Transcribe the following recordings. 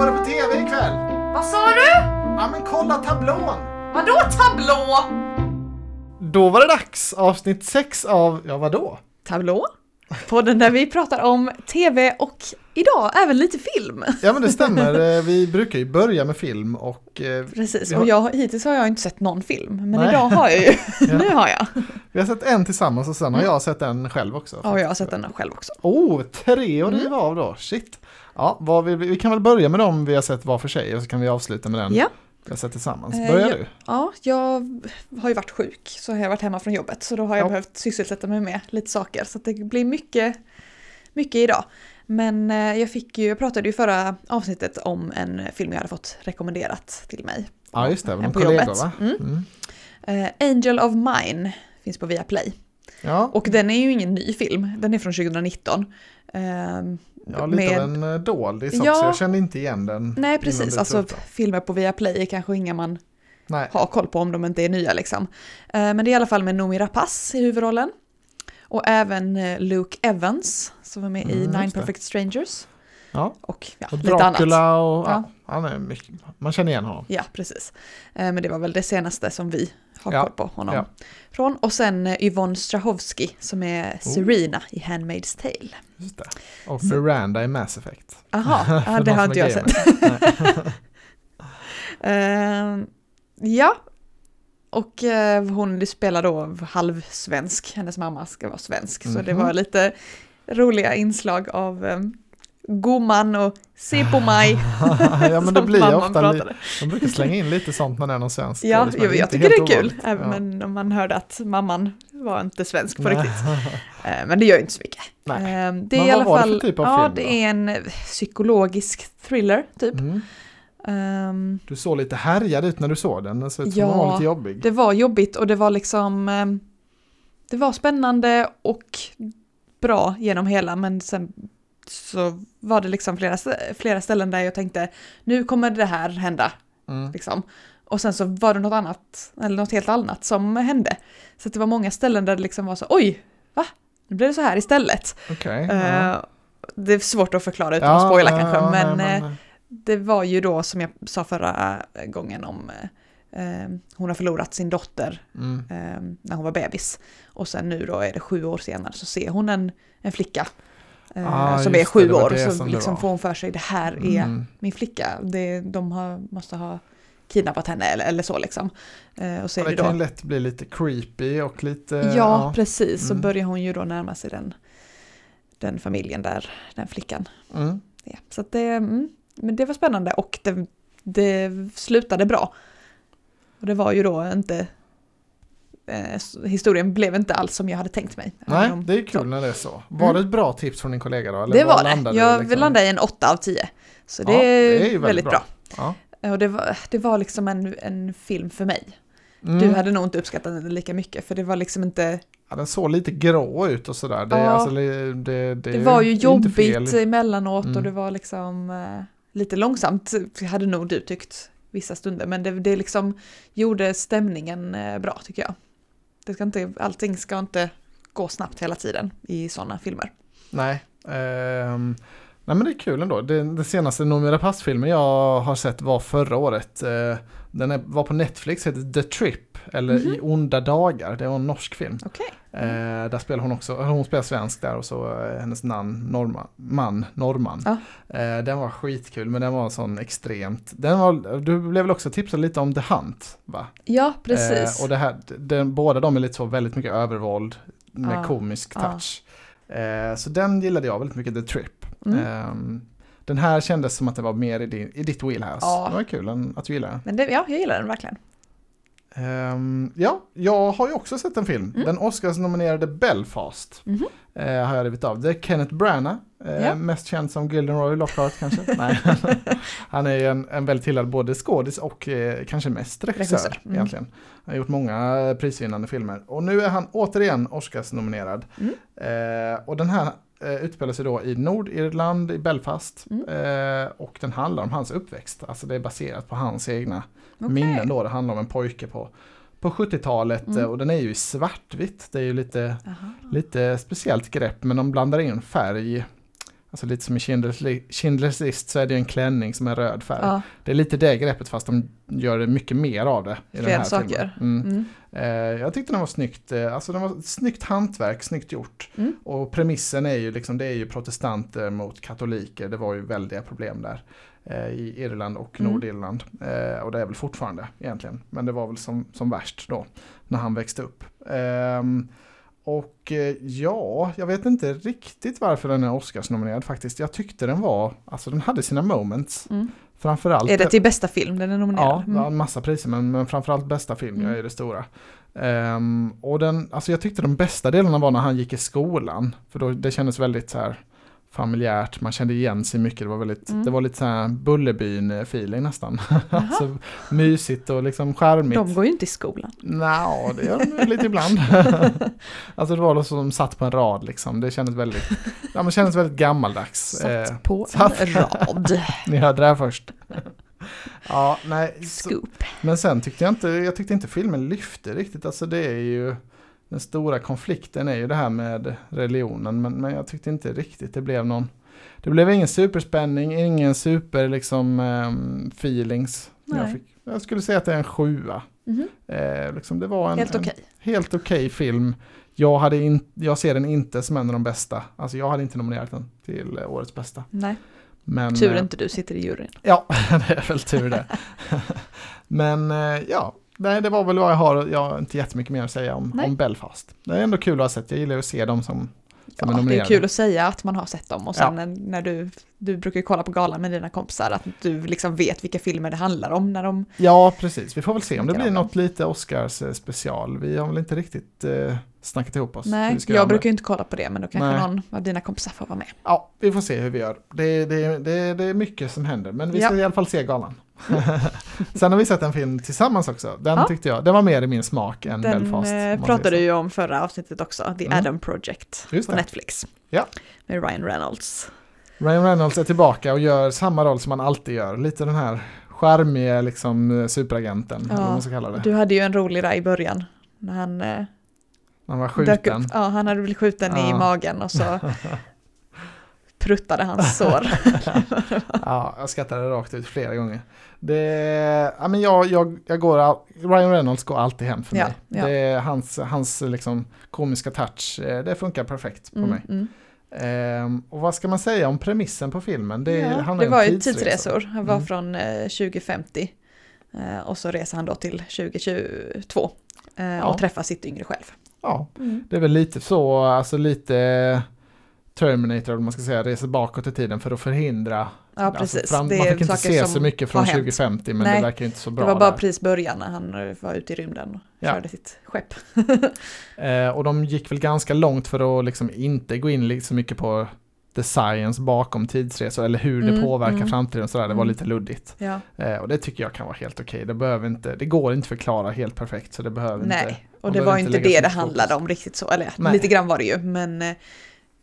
går det på tv ikväll? Vad sa du? Ja men kolla tablån! Vadå tablå? Då var det dags, avsnitt 6 av, ja vadå? Tablå? Podden där vi pratar om tv och idag även lite film. Ja men det stämmer, Eh, vi brukar ju börja med film och eh, Precis, har, och jag, hittills har jag inte sett någon film, men Nej. idag har jag ju. Ja. nu har jag. vi har sett en tillsammans och sen har jag sett en själv också. Ja, och jag har sett den själv också. Oh, tre att Mm. riva av då, shit. Ja, vi, vi kan väl börja med dem vi har sett var för sig och så kan vi avsluta med den Ja. Vi har sett tillsammans. Eh, Börjar ja. du? Ja, jag har ju varit sjuk, så har jag varit hemma från jobbet, så då har jag Ja. behövt sysselsätta mig med lite saker, så det blir mycket, mycket idag. Men eh, jag fick ju, jag pratade ju förra avsnittet om en film jag hade fått rekommenderat till mig. Ja just det, En en på kollegor jobbet. va? Mm. Mm. Eh, Angel of Mine finns på Viaplay. Ja, Och den är ju ingen ny film, den är från 2019. Ehm, ja, lite av en eh, doldis också, Ja. jag kände inte igen den. Nej precis, alltså filmer på Viaplay är kanske inga man Nej. har koll på om de inte är nya liksom. Eh, men det är i alla fall med Noomi Rapace i huvudrollen. Och även eh, Luke Evans som är med i Mm, just Nine. Perfect Strangers. Ja. Och ja, Och lite annat. Dracula och, ja. Han är mycket, man känner igen honom. Ja, precis. Men det var väl det senaste som vi har Ja, koll på honom ja. från. Och sen Yvonne Strahovski som är Oh. Serena i Handmaid's Tale. Just det. Och Miranda i Mass Effect. Aha, För ja, det de har inte jag sett. Eh, ja. Och eh, hon spelar då halvsvensk, hennes mamma ska vara svensk. Så det Mhm. var lite roliga inslag av eh, gumman och se på mig. ja men det blir ofta, li- de brukar slänga in lite sånt när det är någon svensk Ja, men jag, jag tycker det är kul, ovanligt. även om man hörde att mamman var inte svensk på Nej. riktigt. Eh, Men det gör ju inte så mycket. Nej. Eh, Det Men är i vad alla fall, typ ja film det är en psykologisk thriller typ. Mm. Ehm, Du såg lite härjad ut när du såg den, den såg ut som Ja, var lite jobbig. Det var jobbigt och det var liksom eh, Det var spännande och bra genom hela men sen så var det liksom flera, flera ställen där jag tänkte nu kommer det här hända Mm. liksom. Och sen så var det något annat, eller något helt annat som hände. Så det var många ställen där det liksom var så oj, va? Nu blev det så här istället. Okej. Eh, ja. det är svårt att förklara utan att spoila kanske, ja, men, nej, eh, det var ju då som jag sa förra gången om eh, eh, hon har förlorat sin dotter mm. eh, när hon var bebis. Och sen nu då är det sju år senare så ser hon en, en flicka eh, Ah, som är sju det år. det Så liksom får hon för sig det här är Mm. min flicka. Det, de har, måste ha kidnappat henne eller, eller så liksom. Eh, och så Ja, det det kan lätt bli lite creepy och lite... ja, precis, så Mm. börjar hon ju då närma sig den, den familjen där, den flickan. Mm. Ja, så det, mm, men det var spännande och det, det slutade bra. Och det var ju då inte, eh, historien blev inte alls som jag hade tänkt mig. Nej, det är kul när det är så. Var Mm. det ett bra tips från din kollega då? Eller Det var var det. Jag liksom? landade i en 8 av 10. Så det, Ja, är, väldigt bra. Ja. Och det var, det var liksom en, en film för mig. Mm. Du hade nog inte uppskattat den lika mycket för det var liksom inte... Ja, den såg lite grå ut och sådär. Det, Ja. alltså, det, det, det, Det var ju är jobbigt emellanåt Mm. och det var liksom eh, lite långsamt, hade nog du tyckt vissa stunder. Men det, det liksom gjorde stämningen eh, bra tycker jag. Det ska inte, allting ska inte gå snabbt hela tiden i sådana filmer. Nej. ehm, nej men det är kul ändå. Den, den senaste Noomi Rapace-filmen jag har sett var förra året. Eh, den är, var på Netflix, heter The Trip. Eller Mhm. I onda dagar. Det var en norsk film. Okej. Eh, där spelar hon också, hon spelar svensk där och så eh, hennes namn, Norma, man, norrman. Ja. Eh, den var skitkul men den var sån extremt, den var, du blev väl också tipsad lite om The Hunt va? Ja, precis. Eh, och det här, den, båda de är lite så väldigt mycket övervåld med Ja. komisk touch. Eh, så den gillade jag väldigt mycket, The Trip. Mm. Ehm, den här kändes som att det var mer i, din, i ditt wheelhouse. Ja. Det var kul att du gillade den. Men det, ja, jag gillar den verkligen. Ehm, ja, jag har ju också sett en film. Mm. Den Oscars-nominerade Belfast. Mhm. eh, har jag rivit av. Det är Kenneth Branagh. eh, Ja. Mest känd som Gilderoy Lockhart kanske. Nej. Han är ju en, en väldigt hyllad både skådis och eh, kanske mest regissör, mm. egentligen. Han har gjort många prisvinnande filmer. Och nu är han återigen Oscars-nominerad. Mm. Och den här eh, utspelar sig då i Nordirland, i Belfast. Mm. Eh, och den handlar om hans uppväxt. Alltså det är baserat på hans egna Okej. minnen då. Det handlar om en pojke på, på 70-talet Mm. eh, och den är ju i svartvitt. Det är ju lite, Aha. lite speciellt grepp men de blandar in färg Alltså lite som i Schindler's, Li- Schindler's list så är det en klänning som är röd färg. Ja, Det är lite det greppet fast de gör det mycket mer av det. I Fler den här saker. Filmen. Mm. mm. Eh, jag tyckte den var snyggt, eh, alltså den var snyggt hantverk, snyggt gjort. Mm. Och premissen är ju liksom, det är ju protestanter mot katoliker, det var ju väldiga problem där. Eh, I Irland och Mm. Nordirland. Eh, och det är väl fortfarande egentligen. Men det var väl som, som värst då, när han växte upp. Ehm, och eh, ja, jag vet inte riktigt varför den är Oscarsnominerad faktiskt. Jag tyckte den var, alltså den hade sina moments. Mm. Framförallt Är det till bästa film den är Ja, nominerad? det var en massa priser men, men framförallt bästa film Mm. är det stora. Ehm, och den, alltså jag tyckte de bästa delarna var när han gick i skolan. För då, det kändes väldigt så här familjärt, man kände igen sig mycket. Det var, väldigt, Mm. det var lite så här Bullerbyn-feeling nästan. alltså, mysigt och liksom charmigt. De går ju inte i skolan. Nja, det gör de lite ibland. alltså det var något som satt på en rad liksom. Det kändes väldigt, ja, men kändes väldigt gammaldags. Eh, Satt på satt- en rad. ni hörde det här först. ja, nej. Så, men sen tyckte jag inte, jag tyckte inte filmen lyfte riktigt. Alltså det är ju, den stora konflikten är ju det här med religionen. Men, men jag tyckte inte riktigt det blev någon, det blev ingen superspänning, ingen super liksom ehm, feelings. Jag, fick, jag skulle säga att det är en sjua. Mhm. Eh, liksom det var en Helt okej. helt okej film. Jag, hade in, jag ser den inte som en av de bästa. Alltså jag hade inte nominerat den till årets bästa. Nej, Men, tur eh, inte du sitter i juryn. Ja, det är väl tur det. Men eh, ja, nej, det var väl vad jag har. Jag har inte jättemycket mer att säga om, Nej. om Belfast. Det är ändå kul att ha sett. Jag gillar att se dem som, som är Ja, det är kul att säga att man har sett dem och sen Ja. när, du, du brukar kolla på galan med dina kompisar att du liksom vet vilka filmer det handlar om när de... Ja, precis. Vi får väl se om det blir något lite Oscars eh, special. Vi har väl inte riktigt eh, snackat ihop oss. Nej, jag brukar ju inte kolla på det men då kanske Nej. någon av dina kompisar får vara med. Ja, vi får se hur vi gör. Det, det, det, det är mycket som händer, men vi ska Ja. i alla fall se galan. Sen har vi sett en film tillsammans också. Den Ja. tyckte jag, den var mer i min smak än Den Belfast. om eh, pratade du ju om förra avsnittet också, The Mm. Adam Project på. Netflix. Ja. Med Ryan Reynolds. Ryan Reynolds är tillbaka och gör samma roll som han alltid gör. Lite den här charmiga liksom, eh, superagenten, Ja, eller vad man ska kalla det. Du hade ju en rolig där i början. När han eh, Han var skjuten. upp. Ja, han hade blivit skjuten i Ja. magen och så pruttade hans sår. Ja, jag skrattade rakt ut flera gånger. Det, ja, men jag, jag, jag går, all, Ryan Reynolds går alltid hem för Ja, mig. ja. Det är hans, hans liksom, komiska touch, eh, det funkar perfekt på Mm, mig. mm. Ehm, och vad ska man säga om premissen på filmen? Det, ja, det var ju tidsresor. tidsresor. Han var Mm. från eh, 2050 eh, och så reser han då till 2022 eh, Ja. och träffar sitt yngre själv. Ja, det är väl lite så, alltså lite Terminator, om man ska säga, reser bakåt i tiden för att förhindra. Ja, precis. Alltså, fram, det man fick inte se så mycket från har hänt. 2050, men Nej, det verkar inte så bra Det var bara där. precis början när han eh, var ute i rymden och Ja. körde sitt skepp. Eh, och de gick väl ganska långt för att liksom inte gå in så mycket på the science bakom tidsresor eller hur det Mm, påverkar mm. framtiden sådär. Det var Mm. lite luddigt. Ja, Eh, och det tycker jag kan vara helt okej. Det behöver inte, det går inte förklara helt perfekt så det behöver inte. nej. Och det var inte det det handlade om riktigt så. Eller Nej. lite grann var det ju, men...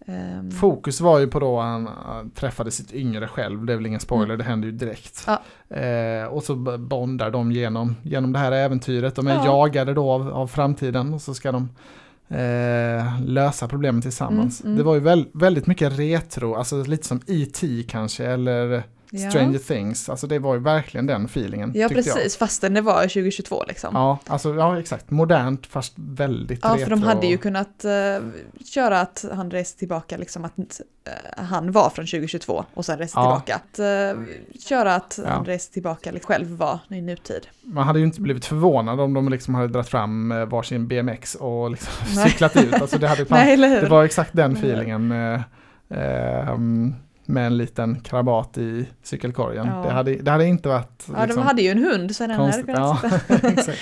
eh, ehm, Fokus var ju på då han uh, träffade sitt yngre själv, det är väl ingen spoiler, Mm. det händer ju direkt. Ja. Eh, och så bondar de genom, genom det här äventyret, de är Ja. jagade då av, av framtiden och så ska de eh, lösa problemen tillsammans. Mm, mm. Det var ju väl, väldigt mycket retro, alltså lite som E.T. kanske, eller ja. Stranger Things, alltså det var ju verkligen den feelingen. Ja, tyckte jag. precis. Fastän det var 2022 liksom. Ja, alltså, ja, exakt. Modernt fast väldigt Ja, retro. för de hade ju kunnat eh, köra att han reste tillbaka, liksom att eh, han var från 2022 och sen reste Ja. tillbaka. Att eh, köra att Ja. han reste tillbaka liksom, själv var i nutid. Man hade ju inte blivit förvånad om de liksom hade dragit fram varsin BMX och liksom cyklat ut. Alltså det, hade Nej, det var exakt den feelingen. Ehm, med en liten krabat i cykelkorgen. Ja. Det, hade, det hade inte varit ja, liksom, de hade ju en hund så den hade kunnat Ja, sitta.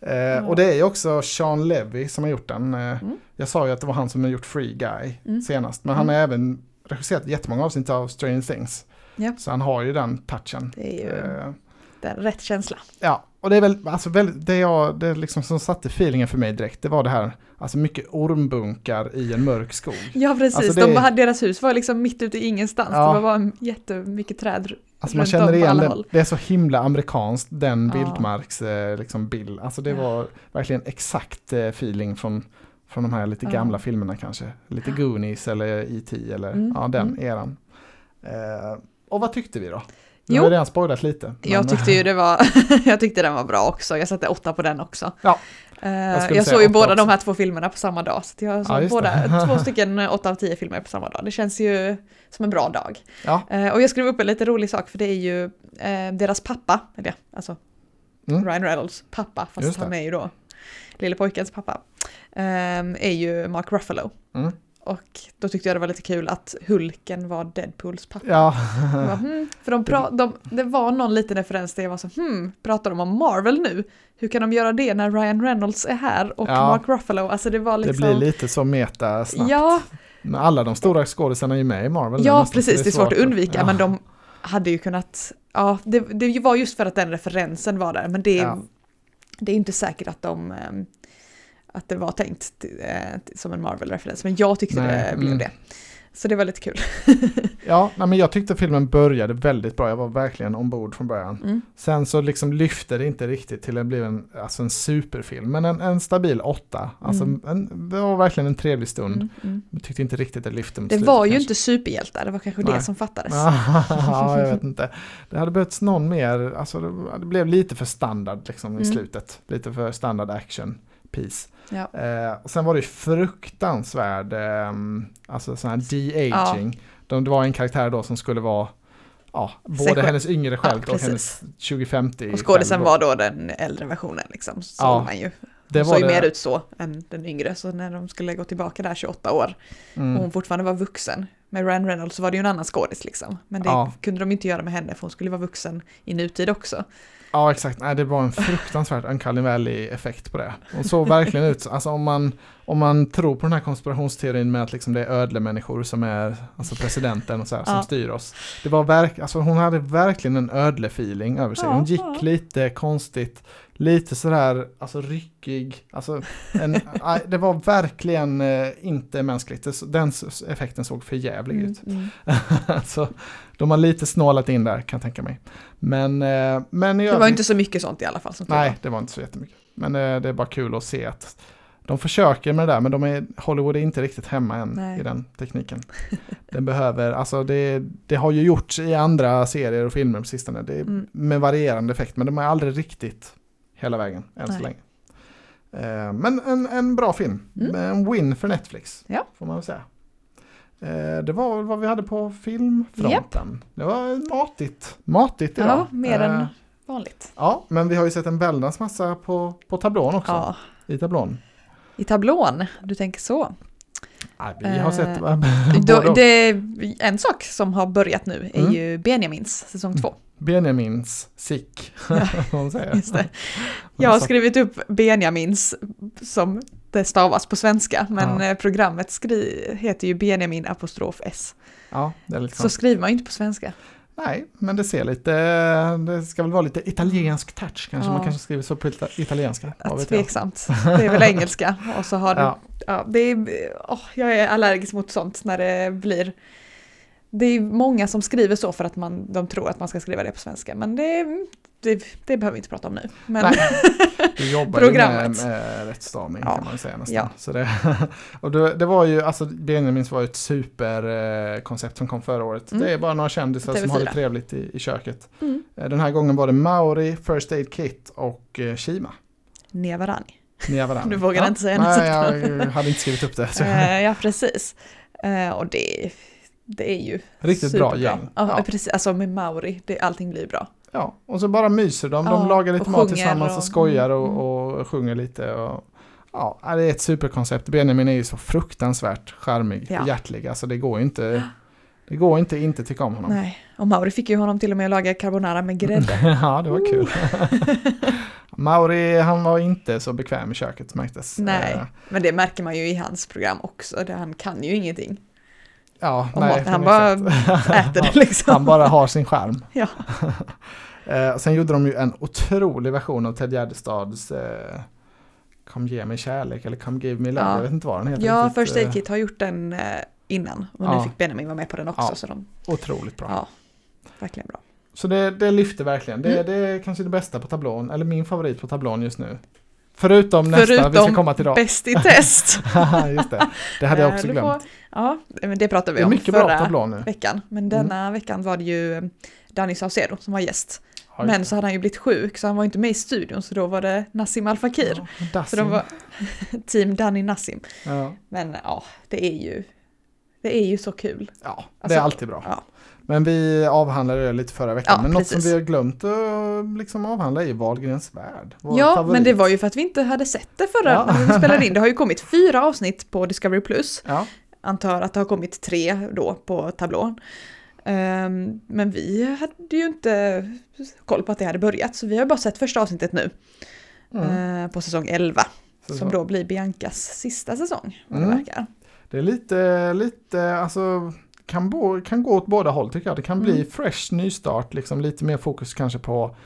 Eh, och det är ju också Sean Levy som har gjort den. Eh, Mm. Jag sa ju att det var han som har gjort Free Guy Mm. senast. Men han har även regisserat jättemånga avsnitt av Stranger Things. Ja. Så han har ju den touchen. Det är ju Eh, den rätt känsla. Ja, och det är väl, alltså väl, det, jag, det liksom som satte feelingen för mig direkt, det var det här, alltså mycket ormbunkar i en mörk skog. Ja, precis. Alltså De hade, deras hus var liksom mitt ute i ingenstans. Ja. Det var bara jättemycket träd Alltså man känner igen den, det är så himla amerikanskt, den Ja. vildmarks eh, liksom bild. Alltså det Ja. var verkligen exakt eh, feeling från, från de här lite Ja. gamla filmerna kanske. Lite. Goonies eller E.T. eller Mm, ja, den mm. eran. Eh, och vad tyckte vi då? Jo. har ju redan spoilat lite. men- Jag tyckte ju det var, jag tyckte den var bra också. Jag satte åtta på den också. Ja. Eh, Jag Jag, såg ju båda också. de här två filmerna på samma dag. Så jag Ja, såg just båda, två stycken eh, åtta av tio filmer på samma dag. Det känns ju som en bra dag. Ja. Eh, Och jag skrev upp en lite rolig sak för det är ju eh, deras pappa, eller ja, alltså Mm. Ryan Reynolds pappa, fast han är ju då lille pojkens pappa, eh, är ju Mark Ruffalo. Mm. Och då tyckte jag det var lite kul att Hulken var Deadpools pappa. Ja. Bara, hmm, för de pra- de, det var någon liten referens där jag var så hmm, pratar de om Marvel nu? Hur kan de göra det när Ryan Reynolds är här och Ja. Mark Ruffalo? Alltså det var Det liksom... blir lite så meta snabbt. Ja, Men alla de stora skådisarna är ju med i Marvel ja nästan, precis, det är svårt att undvika ja. men de hade ju kunnat... Ja, det, det var just för att den referensen var där men det, Ja. det är inte säkert att de... ehm, Att det var tänkt till- eh, som en Marvel-referens men jag tyckte Nej, det blev mm. det. Så det var lite kul. Ja, men jag tyckte filmen började väldigt bra. Jag var verkligen ombord från början. Mm. Sen så liksom lyfte det inte riktigt till bli en, alltså en superfilm. Men en, en stabil åtta. Alltså Mm. en, det var verkligen en trevlig stund. Mm, mm. Jag tyckte inte riktigt det lyfte mot Det slutet var ju kanske. inte superhjältar, det var kanske Nej. det som fattades. ja, jag vet inte. Det hade behövts någon mer, alltså det, det blev lite för standard liksom i Mm. slutet. Lite för standard action piece. Ja. Eh, och sen var det fruktansvärd, eh, alltså sån här de-aging. De, det var en karaktär då som skulle vara Ja, både hennes yngre själv och precis. hennes 2050 Och skådisen var då den äldre versionen liksom, såg Ja, man ju. det Hon såg ju mer ut så än den yngre, så när de skulle gå tillbaka där 28 år Mm. och hon fortfarande var vuxen. Med Ryan Reynolds så var det ju en annan skådis liksom. Men det Ja. kunde de inte göra med henne för hon skulle vara vuxen i nutid också. Ja, exakt. Nej, det var en fruktansvärt Uncanny Valley-effekt på det. Hon såg verkligen ut, alltså om man, om man tror på den här konspirationsteorin med att liksom det är ödlemänniskor som är alltså presidenten och så här, som Ja. styr oss. Det var verk, alltså hon hade verkligen en ödle-feeling över sig. Hon gick lite konstigt, lite sådär, alltså ryckig. Alltså, en, det var verkligen eh, inte mänskligt. Den effekten såg för jävlig ut. Mm. alltså, de har lite snålat in där kan jag tänka mig. Men, eh, men i Det var inte så mycket sånt i alla fall. Nej, det var inte så jättemycket. Men eh, det är bara kul att se att de försöker med det där, men de är, Hollywood är inte riktigt hemma än Nej. i den tekniken. Den behöver, alltså det, det har ju gjorts i andra serier och filmer på sistone, det Mm. med varierande effekt, men de är aldrig riktigt hela vägen än så länge. Eh, men en, en bra film, Mm. en win för Netflix, Ja. får man väl säga. Eh, det var vad vi hade på filmfronten. Det var matigt, matigt idag. Ja, mer Eh, än vanligt. Ja, men vi har ju sett en väldans massa på, på tablån också. Ja, I tablån. i tablån, du tänker så. Nej, vi har Eh, sett Då, både det, en sak som har börjat nu är Mm. ju Benjamins säsong två. Benjamins sick. Hon säger. Jag har skrivit upp Benjamins som det stavas på svenska, men Ja. eh, programmet skri- heter ju Benjamin apostrof S. Ja, det är lite Så skriver man ju inte på svenska. Nej, men det ser lite, det ska väl vara lite italiensk touch kanske. Ja. Man kanske skriver så på ita- italienska. Jag. tveksamt. Det är väl engelska. Och så har du, Ja. ja, det är, åh, jag är allergisk mot sånt när det blir det är många som skriver så för att man, de tror att man ska skriva det på svenska, men det, det, det behöver vi inte prata om nu. Men, Nej. Du jobbar ju med, Programmet. med rättstavning Ja. kan man säga nästan. Ja. Så det, och det, det var ju, alltså Benjamins var ju ett superkoncept som kom förra året. Mm. Det är bara några kändisar som har det TV4. trevligt i, i köket. mm. Eh, Den här gången var det Mauri, First Aid Kit och eh, Shima. Nevarani. Nia Varane. Du vågar inte säga Nej, något. jag hade inte skrivit upp det. Eh, ja, precis. Och det, det är ju Riktigt bra superbra. gäng. Ja, Ja. precis. Alltså med Mauri, det, allting blir bra. Ja, och så bara myser de. De Ja, lagar lite mat tillsammans och, och- skojar och, mm. och sjunger lite. Och, ja, det är ett superkoncept. Benjamin är ju så fruktansvärt charmig Ja. och hjärtlig. Alltså det går ju inte, det går inte inte tycka om honom. Nej, och Mauri fick ju honom till och med att laga carbonara med grädde. ja, det var kul. Mauri, han var inte så bekväm i köket märktes. Nej, Eh, men det märker man ju i hans program också. Det, han kan ju ingenting Ja, nej. maten. Han bara äter det liksom. Han bara har sin charm. Ja. Eh, sen gjorde de ju en otrolig version av Ted Gärdestads eh, Kom ge mig kärlek eller Come give me love. Ja. Jag vet inte vad den heter. Ja, riktigt, First Aid eh, Kit har gjort den eh, innan. Och Ja. nu fick Benjamin vara med på den också. Ja. Så de, Otroligt bra. ja, verkligen bra. Så det, det lyfter verkligen. Det, Mm. det är kanske det bästa på tablån, eller min favorit på tablån just nu. Förutom nästa, vi ska komma till idag. Bäst i test. Just det, det hade jag också glömt. Ja, men det pratade vi om förra veckan. Men denna veckan var det ju eh, Danny Saucedo som var gäst. Men så hade han ju blivit sjuk så han var inte med i studion så då var det Nassim Al Fakir. Ja, Så de var team Danny Nassim. ja. Men ja, det är ju, det är ju så kul. ja, det Alltså, är alltid bra. ja. Men vi avhandlade det lite förra veckan. Ja, men något precis. som vi har glömt att liksom avhandla är Wahlgrens värld. Ja, favorit. men det var ju för att vi inte hade sett det förra Ja. när vi spelade in. Det har ju kommit fyra avsnitt på Discovery+. Plus. Ja, Antar att det har kommit tre då på tablån. Ehm, men vi hade ju inte koll på att det hade börjat så vi har bara sett första avsnittet nu. mm. eh, på säsong 11. Så- Som då blir Biancas sista säsong. Vad Mm. det verkar. Det är lite, lite, alltså kan, bo, kan gå åt båda håll tycker jag. Det kan bli Mm. fresh nystart, liksom lite mer fokus kanske på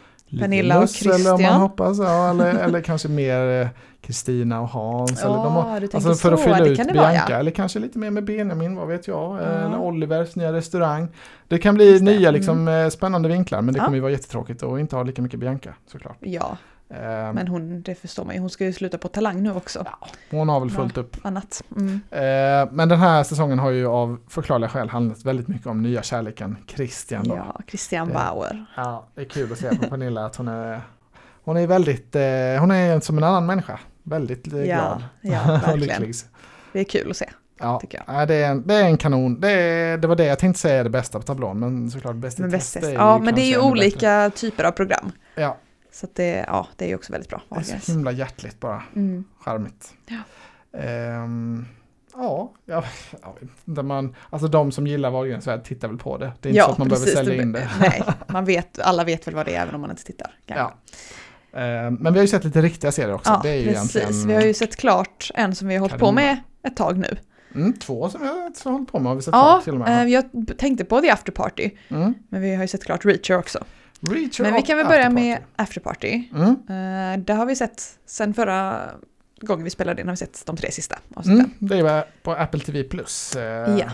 Pernilla och Linus, eller om man Christian. hoppas, ja, eller, eller kanske mer eh, Kristina och Hans. eller de har, Ja, alltså för att fylla det ut det Bianca, vara ja. eller kanske lite mer med Benjamin, vad vet jag, Ja. eller Olivers nya restaurang. Det kan bli Just det, nya mm. liksom, eh, spännande vinklar, men det Ja. kommer ju vara jättetråkigt att inte ha lika mycket Bianca såklart. Ja, Eh, men hon, det förstår man ju. Hon ska ju sluta på Talang nu också. hon har väl fullt upp. Annat. Mm. Eh, men den här säsongen har ju av förklarliga skäl handlat väldigt mycket om nya kärleken Christian då. Ja, Christian Det- Bauer. Ja, det är kul att se på Pernilla att hon är, hon är väldigt, eh, hon är som en annan människa. Väldigt eh, Ja, glad ja, och verkligen. lycklig. Det är kul att se. Ja, ja, det, är en, det är en kanon. Det, är, det var det jag tänkte säga är det bästa på tablån, men såklart bäst i test ja, men det är ju ännu bättre. olika typer av program. Ja, Så det, ja, det är också väldigt bra. det är så himla hjärtligt bara. Mm. Charmigt. Ja. Ehm, ja, vet inte, man, alltså de som gillar Wahlgrens värld tittar väl på det. Det är inte så att man behöver sälja in det. Nej, man vet, alla vet väl vad det är även om man inte tittar. kanske. Ja. Ehm, men vi har ju sett lite riktiga serier också. Ja, det är ju precis. egentligen Vi har ju sett klart en som vi har hållit på Kanon. med ett tag nu. mm, två som vi har hållit på med har vi sett Ja, klart till och med. eh, jag tänkte på The After Party, Mm. men vi har ju sett klart Reacher också. Reacher Men vi kan väl börja Afterparty. med After Party. Mm. Uh, där har vi sett, sen förra gången vi spelade in har vi sett de tre sista avsnitten. Mm, det är på Apple TV Plus. Eh, Ja.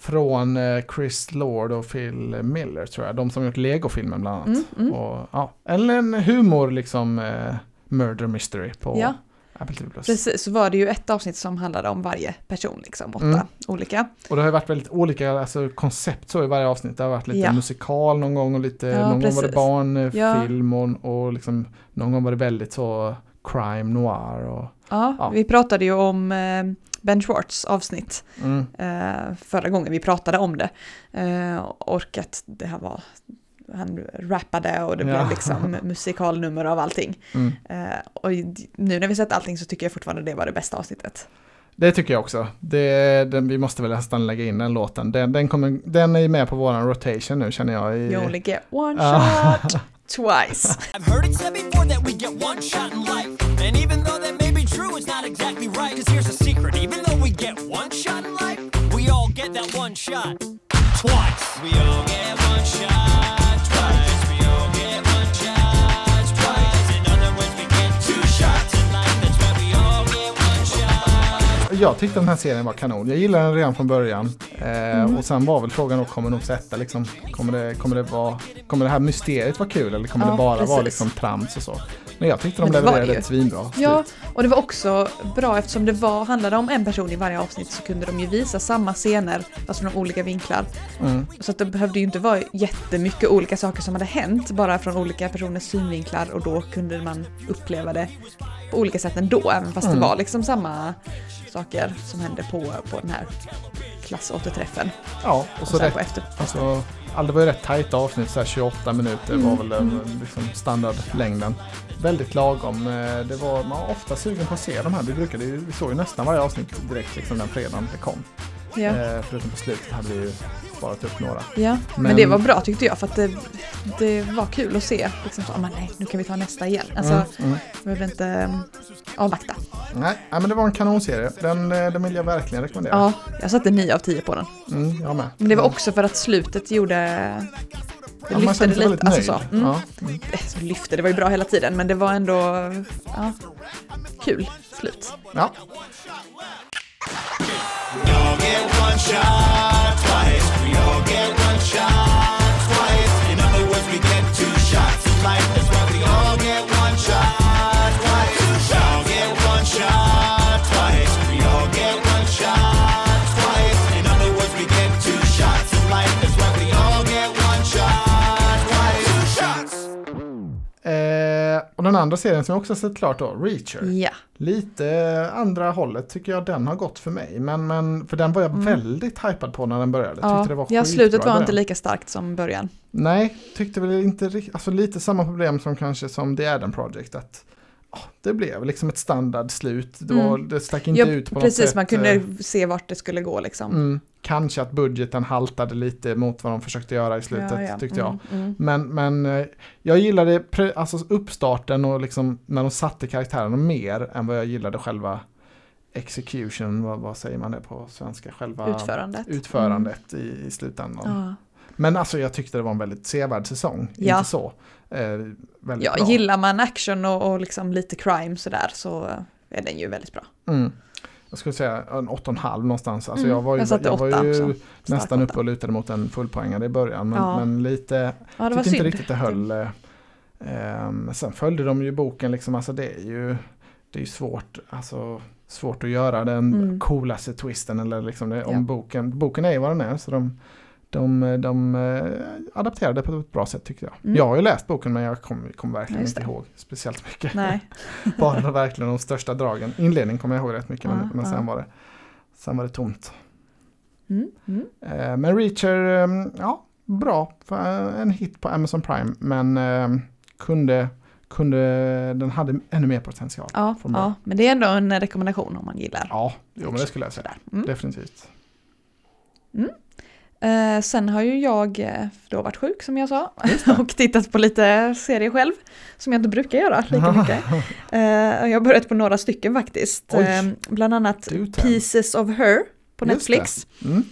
Från eh, Chris Lord och Phil Miller tror jag. De som gjort Lego-filmen bland annat. Mm, mm. Och, ja, eller en humor liksom eh, murder mystery på Ja. Apple TV Plus. Precis, så var det ju ett avsnitt som handlade om varje person, liksom åtta Mm. olika. Och det har ju varit väldigt olika alltså, koncept så i varje avsnitt. Det har varit lite Ja. musikal någon gång och lite, Ja, någon gång var det barnfilm och, och liksom, någon gång var det väldigt så crime noir och Ja, Ja. vi pratade ju om eh, Ben Schwartz avsnitt mm, eh, förra gången vi pratade om det. Eh, och att det här var, han rappade och det Ja. blev liksom musikalnummer av allting. mm. Eh, och nu när vi sett allting så tycker jag fortfarande det var det bästa avsnittet. Det tycker jag också. Det, den, vi måste väl nästan lägga in den låten. Den, den, kommer, den är ju med på våran rotation nu känner jag. I, You only get one shot twice. I've heard it said before that we get one shot in life. And even though that may be true, it's not exactly right. Cause here's a secret even though we get one shot in life, we all get that one shot twice. We all Jag tyckte den här serien var kanon. Jag gillade den redan från början. Eh, Och sen var väl frågan då, kommer nog sätta liksom, kommer det, kommer det vara, kommer det här mysteriet vara kul eller kommer Ja, det bara vara precis. liksom trams och så? Men jag tyckte de Men det var levererade ett svinbra Ja, och det var också bra eftersom det var, handlade om en person i varje avsnitt så kunde de ju visa samma scener fast från olika vinklar. Mm. Så att det behövde ju inte vara jättemycket olika saker som hade hänt bara från olika personers synvinklar och då kunde man uppleva det på olika sätt ändå även fast Mm. det var liksom samma saker som hände på, på den här klassåterträffen. Ja, och Och så sen rätt, på efter. alltså, all, det var ju rätt tajta avsnitt, så här 28 minuter Mm, var väl den liksom, standardlängden. Väldigt lagom. Eh, Det var, man var ofta sugen på att se de här. Vi, brukade, vi såg ju nästan varje avsnitt direkt liksom, den fredagen det kom. Ja. Eh, förutom på slutet hade vi ju sparat upp några. Ja, men, Men- det var bra tyckte jag för att det, det var kul att se. Liksom så, ah, men nej, nu kan vi ta nästa igen. Alltså, Mm, mm. jag behövde inte um, avvakta. Nej, nej, men det var en kanonserie. Den, eh, den vill jag verkligen rekommendera. Ja, jag satte 9 av 10 på den. Mm, jag med. Men det var också för att slutet gjorde... Det ja, lyfte det lite. Alltså så. Mm. Ja, mm. Eh, så lyfte, det var ju bra hela tiden men det var ändå ja, kul slut. ja. We all get one shot twice. We all get one shot andra serien som jag också sett klart då, Reacher. Ja, Lite andra hållet tycker jag den har gått för mig. Men, men för den var jag Mm. väldigt hypad på när den började. ja. Tyckte det var ja slutet var inte lika starkt som början. Nej, tyckte väl inte riktigt, alltså lite samma problem som kanske som The Adam Project. Att, det blev liksom ett standardslut. Det, var, Mm. det stack inte Ja, ut på något precis, sätt. man kunde eh, se vart det skulle gå liksom. Mm, kanske att budgeten haltade lite mot vad de försökte göra i slutet Ja, ja. tyckte jag. Mm, mm. Men, men eh, jag gillade pre, alltså uppstarten och liksom när de satte karaktärerna mer än vad jag gillade själva execution, vad, vad säger man det på svenska? Själva Utförandet. utförandet i, i slutändan. Mm. Ja. Men alltså jag tyckte det var en väldigt sevärd säsong, Ja. inte så. Eh, väldigt Ja, bra. gillar man action och, och liksom lite crime sådär så är den ju väldigt bra. Mm. Jag skulle säga en 8,5 någonstans. Alltså Mm, jag var ju, jag jag var ju nästan uppe och lutade mot en fullpoängare i början. Men, Ja. men lite, Ja, tyckte inte riktigt det höll. eh, sen följde de ju boken, liksom, alltså det är ju det är ju svårt, alltså, svårt att göra den Mm. coolaste twisten. Eller liksom det, om Ja. boken, boken är ju vad den är. Så de, de, de eh, adapterade på ett bra sätt tycker jag. Mm. Jag har ju läst boken men jag kommer kom verkligen inte ihåg speciellt mycket. Bara verkligen de största dragen. Inledningen kommer jag ihåg rätt mycket men, Ja, men sen, ja. var det, sen var det tomt. Mm, mm. Eh, men Reacher, eh, ja, bra. En hit på Amazon Prime. Men kunde, kunde, den hade ännu mer potential. Ja, ja, men det är ändå en rekommendation om man gillar. Ja, jo, men det skulle jag säga. Mm. Definitivt. Eh, sen har ju jag eh, då varit sjuk som jag sa och tittat på lite serier själv. Som jag inte brukar göra lika mycket. Eh, jag har börjat på några stycken faktiskt. Eh, bland annat. Pieces of Her på Just Netflix. Mm.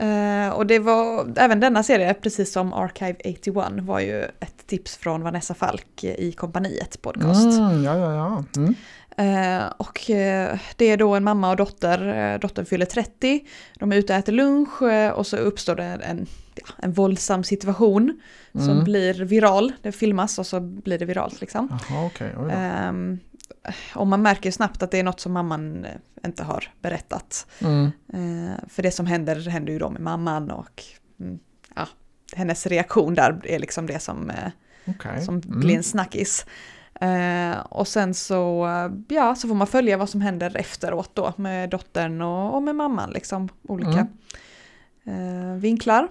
Eh, och det var, även denna serie, precis som Archive 81, var ju ett tips från Vanessa Falk i Kompaniet podcast. Mm, ja, ja, ja. Mm. Eh, och eh, det är då en mamma och dotter, eh, dottern fyller 30, de är ute och äter lunch och så uppstår det en, ja, en våldsam situation som Mm. blir viral, det filmas och så blir det viralt liksom. Oj då. Ehm, och man märker snabbt att det är något som mamman inte har berättat. Mm. För det som händer händer ju då med mamman och mm, ja, hennes reaktion där är liksom det som, Okej. som Mm. blir en snackis. Eh, och sen så, ja, så får man följa vad som händer efteråt då med dottern och, och med mamman, liksom olika eh, vinklar.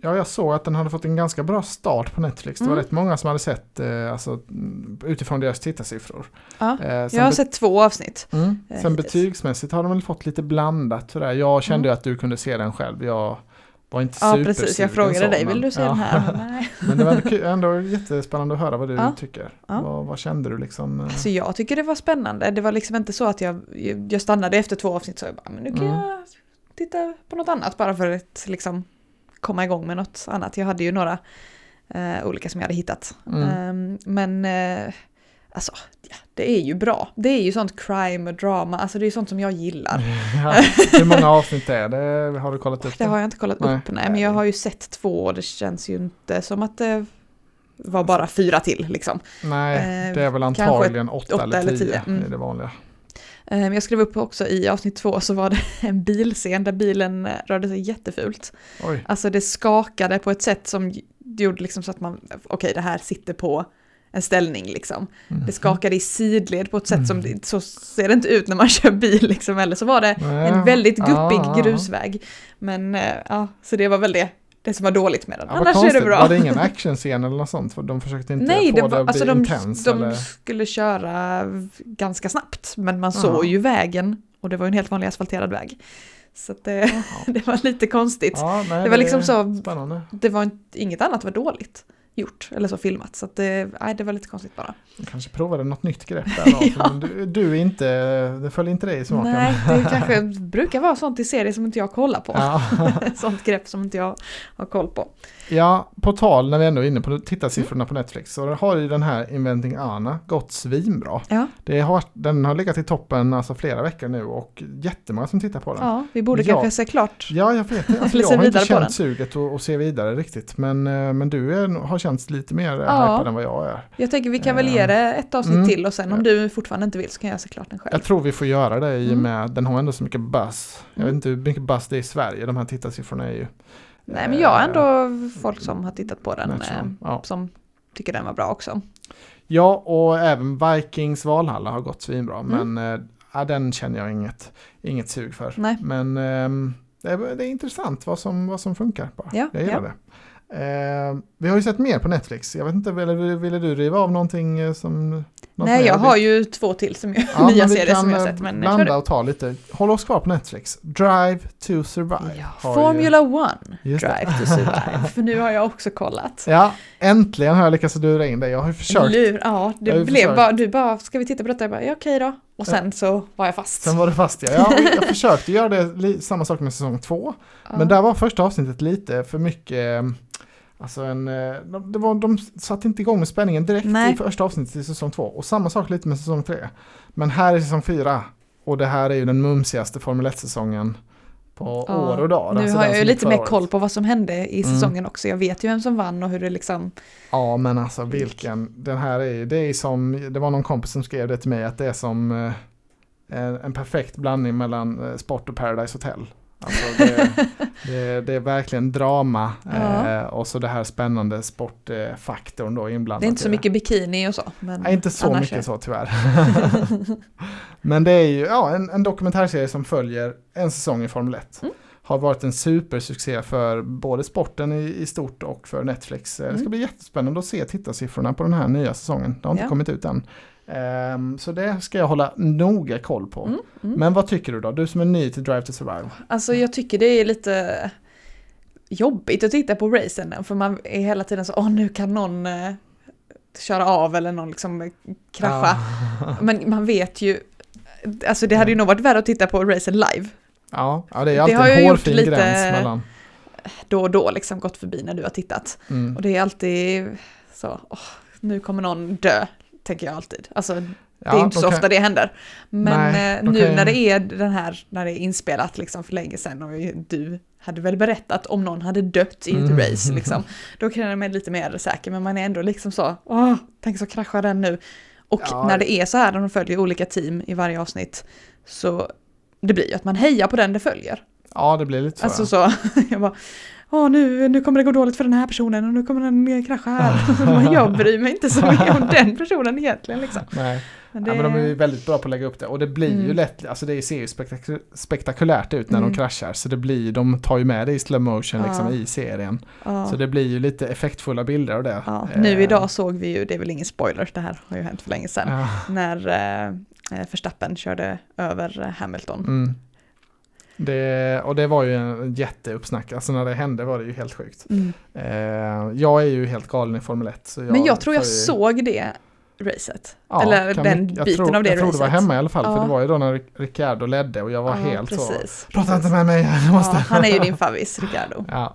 Ja, jag såg att den hade fått en ganska bra start på Netflix. Det var Mm. rätt många som hade sett eh, alltså, mm, utifrån deras tittarsiffror. Ja, Eh, jag har sett två avsnitt. mm. eh, Sen hittills. betygsmässigt har de väl fått lite blandat. Sådär. Jag kände Mm. att du kunde se den själv. Jag var inte Ja, precis. Jag frågade så, dig, men- vill du se ja. den här? Men Nej. Men det var ändå, jättespännande att höra vad du Ja. tycker. Ja. Vad, vad kände du liksom? eh? Alltså jag tycker det var spännande. Det var liksom inte så att jag, jag stannade efter två avsnitt så jag bara, men nu kan Mm. jag titta på något annat bara för att liksom komma igång med något annat. Jag hade ju några eh, olika som jag hade hittat. Mm. Ehm, men eh, alltså, ja, det är ju bra. Det är ju sånt crime och drama, alltså det är sånt som jag gillar. Ja, hur många avsnitt är det? Har du kollat upp Det har jag inte kollat Nej. upp, nej, men jag har ju sett två och det känns ju inte som att det var bara fyra till liksom. Nej, Eh, det är väl antagligen åtta, åtta eller eller tio. tio, mm. Det är det vanliga. Eh, Jag skrev upp också i avsnitt två så var det en bilscen där bilen rörde sig jättefult. Oj. Alltså det skakade på ett sätt som gjorde liksom så att man, okej det här sitter på en ställning liksom. Mm. Det skakade i sidled på ett sätt som, så ser det inte ut när man kör bil liksom. Eller så var det en väldigt guppig Ah, grusväg. Men eh, ja, så det var väl det, det som var dåligt med den. Ja, Annars är konstigt. det bra. Var det ingen actionscen eller något sånt? För de försökte inte Nej, få det det, var, att bli alltså de, intens? de eller? skulle köra ganska snabbt, men man såg ju vägen och det var ju en helt vanlig asfalterad väg. Så att det, Jaha. det var lite konstigt. Ja, nej, det var liksom så, Spännande. det var inget annat var dåligt gjort eller så filmat. Så att det, nej, det var lite konstigt bara. De kanske provade något nytt grepp där då. Ja. Du, du inte, det följer inte dig i smaken. Nej, det kanske brukar vara sånt i serier som inte jag kollar på. Ja. sånt grepp som inte jag har koll på. ja, på tal när vi ändå är inne på tittarsiffrorna på Netflix så har ju den här Inventing Anna gått svinbra. Ja, Det har, den har legat i toppen alltså flera veckor nu och jättemånga som tittar på den. ja vi borde Ja. kanske se klart. Ja, jag vet. Alltså, jag har inte känt suget att, att se vidare riktigt. Men, eh, men du är, har känts lite mer ja. Ja. hypad än vad jag är. Jag tänker vi kan väl ge det ett avsnitt Mm. till och sen om du fortfarande inte vill så kan jag se klart den själv. Jag tror vi får göra det i och Mm. med den har ändå så mycket buzz. Jag vet Mm. inte hur mycket buzz det är i Sverige. De här tittarsiffrorna är ju... Nej men jag har eh, ändå folk som har tittat på den eh, Ja. som tycker den var bra också. Ja, och även Vikings Valhalla har gått svinbra. Mm. Men eh, ja, den känner jag inget, inget sug för. Nej. Men ehm, det, är, det är intressant vad som, vad som funkar. Bara. Ja, jag gillar ja. det. Eh, vi har ju sett mer på Netflix. Jag vet inte, ville, ville du riva av någonting eh, som... något Nej, jag har ju två till som jag, Ja, nya serier som jag har eh, sett. Men blanda och ta lite. Håll oss kvar på Netflix. Drive to survive. Ja, har ju- Formula One, Just det. Drive to Survive. För nu har jag också kollat. Ja, äntligen har jag lyckats lura in dig. Jag har ju försökt. Lur, ja, ju blev bara, du bara, ska vi titta på detta? Jag bara, ja okej då. Och sen så var jag fast. Sen var det fast ja. Jag, jag försökte göra det samma sak med säsong två. Ja. Men där var första avsnittet lite för mycket. Alltså en, eh, de, det var, de satte inte igång med spänningen direkt Nej. i första avsnittet i säsong två. Och samma sak lite med säsong tre. Men här är säsong fyra. Och det här är ju den mumsigaste Formel 1-säsongen på Ja, år och dag. Nu Alltså har jag ju lite mer koll på vad som hände i Mm. säsongen också. Jag vet ju vem som vann och hur det liksom... Ja men alltså vilken, den här är det är som, det var någon kompis som skrev det till mig att det är som eh, en, en perfekt blandning mellan eh, sport och Paradise Hotel. Alltså det, det, det är verkligen drama Ja. eh, och så det här spännande sportfaktorn då inblandat. Det är inte så mycket bikini och så. Men Nej, inte så mycket är- så tyvärr. Men det är ju ja, en, en dokumentärserie som följer en säsong i Formel 1. Mm. Har varit en supersuccé för både sporten i, i stort och för Netflix. Eh, Det ska Mm. bli jättespännande att se tittarsiffrorna på den här nya säsongen. Det har inte Ja. kommit ut än. Ehm, så det ska jag hålla noga koll på. Mm, mm. Men vad tycker du då? Du som är ny till Drive to Survive. Alltså jag tycker det är lite jobbigt att titta på racen. För man är hela tiden så, åh nu kan någon eh, köra av eller någon liksom krascha. Ja. Men man vet ju, alltså det hade ju nog varit värre att titta på racen live. Ja, ja, det är Det alltid har jag en hårfin lite- gräns mellan. Då och då liksom gått förbi när du har tittat. Mm. Och det är alltid så, åh, nu kommer någon dö, tänker jag alltid. Alltså det är Ja, inte så kan- ofta det händer. Men Nej, eh, nu kan när det är den här, när det är inspelat liksom för länge sedan och du hade väl berättat om någon hade dött i ett Mm. race liksom. Då kan jag mig lite mer säker, men man är ändå liksom så, åh, tänk så kraschar den nu. Och Ja. när det är så här, när de följer olika team i varje avsnitt, så det blir ju att man hejar på den det följer. Ja, det blir lite så. Alltså så, jag bara, åh nu, nu kommer det gå dåligt för den här personen och nu kommer den krascha här. Jag bryr mig inte så mycket om den personen egentligen liksom. Nej. Men Ja, men de är ju väldigt bra på att lägga upp det och det blir ju Mm. lätt, alltså det ser ju spektak- spektakulärt ut när Mm. de kraschar så det blir, de tar ju med det i slow motion liksom Ja. i serien. ja. Så det blir ju lite effektfulla bilder av det. Eh, nu idag såg vi ju, det är väl ingen spoiler, det här har ju hänt för länge sedan, när eh, eh, Verstappen körde över Hamilton. mm. Det, och det var ju en jätteuppsnack, alltså när det hände var det ju helt sjukt. Mm. Eh, jag är ju helt galen i Formel 1. Så jag Men jag tror jag följer- såg det racet. Ja, Eller den jag biten tror, av det Jag tror det var racet. hemma i alla fall, för Ja. det var ju då när Ricciardo ledde och jag var Ja, helt så, precis, prata precis. inte med mig, jag måste. Han är ju din favvis, Ricardo. Ja.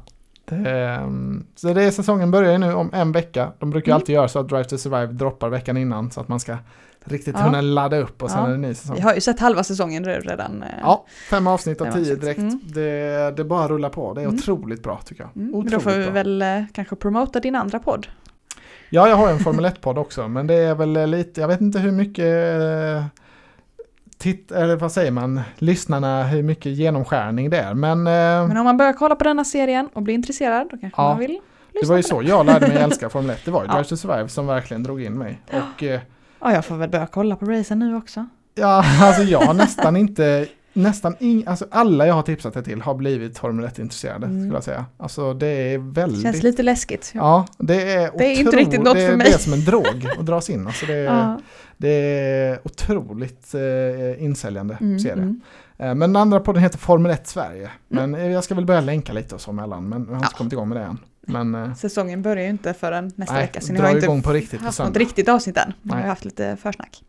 Ehm, så det är säsongen börjar ju nu om en vecka. De brukar ju Mm. alltid göra så att Drive to Survive droppar veckan innan så att man ska riktigt Ja. kunna ladda upp och sen Ja. är det ny säsong. Vi har ju sett halva säsongen redan. eh, Ja, fem avsnitt av Fem tio avsnitt. direkt. Mm. Det, det bara rullar på. Det är Mm. otroligt bra tycker jag. Mm, Otroligt då får vi bra. väl eh, kanske promota din andra podd. Ja, jag har en Formel 1-podd också, men det är väl lite, jag vet inte hur mycket eh, titt, eller vad säger man, lyssnarna, hur mycket genomskärning det är. Men, eh, Men om man börjar kolla på denna serien och blir intresserad, då kanske Ja, man vill lyssna det var ju så jag lärde mig älska Formel 1. Det var ju Ja. Drive to Survive som verkligen drog in mig. Och eh, Ja, jag får väl börja kolla på racen nu också. Ja, alltså jag har nästan inte, nästan ing, alltså alla jag har tipsat det till har blivit Formel 1-intresserade Mm. skulle jag säga. Alltså det är väldigt... Känns lite läskigt. Ja, det är, Det är inte riktigt något det, för mig. Det är som en drog att dras in. Alltså det, är, Ja. det är otroligt eh, insäljande Mm, serie. mm. Eh, men den andra podden heter Formel 1 Sverige. Men eh, jag ska väl börja länka lite och så mellan, men jag har inte Ja. kommit igång med det än. Men eh, Säsongen börjar ju inte förrän nästa nej, vecka, så ni har ju igång inte på riktigt haft något riktigt avsnitt än. Ni har haft lite försnack.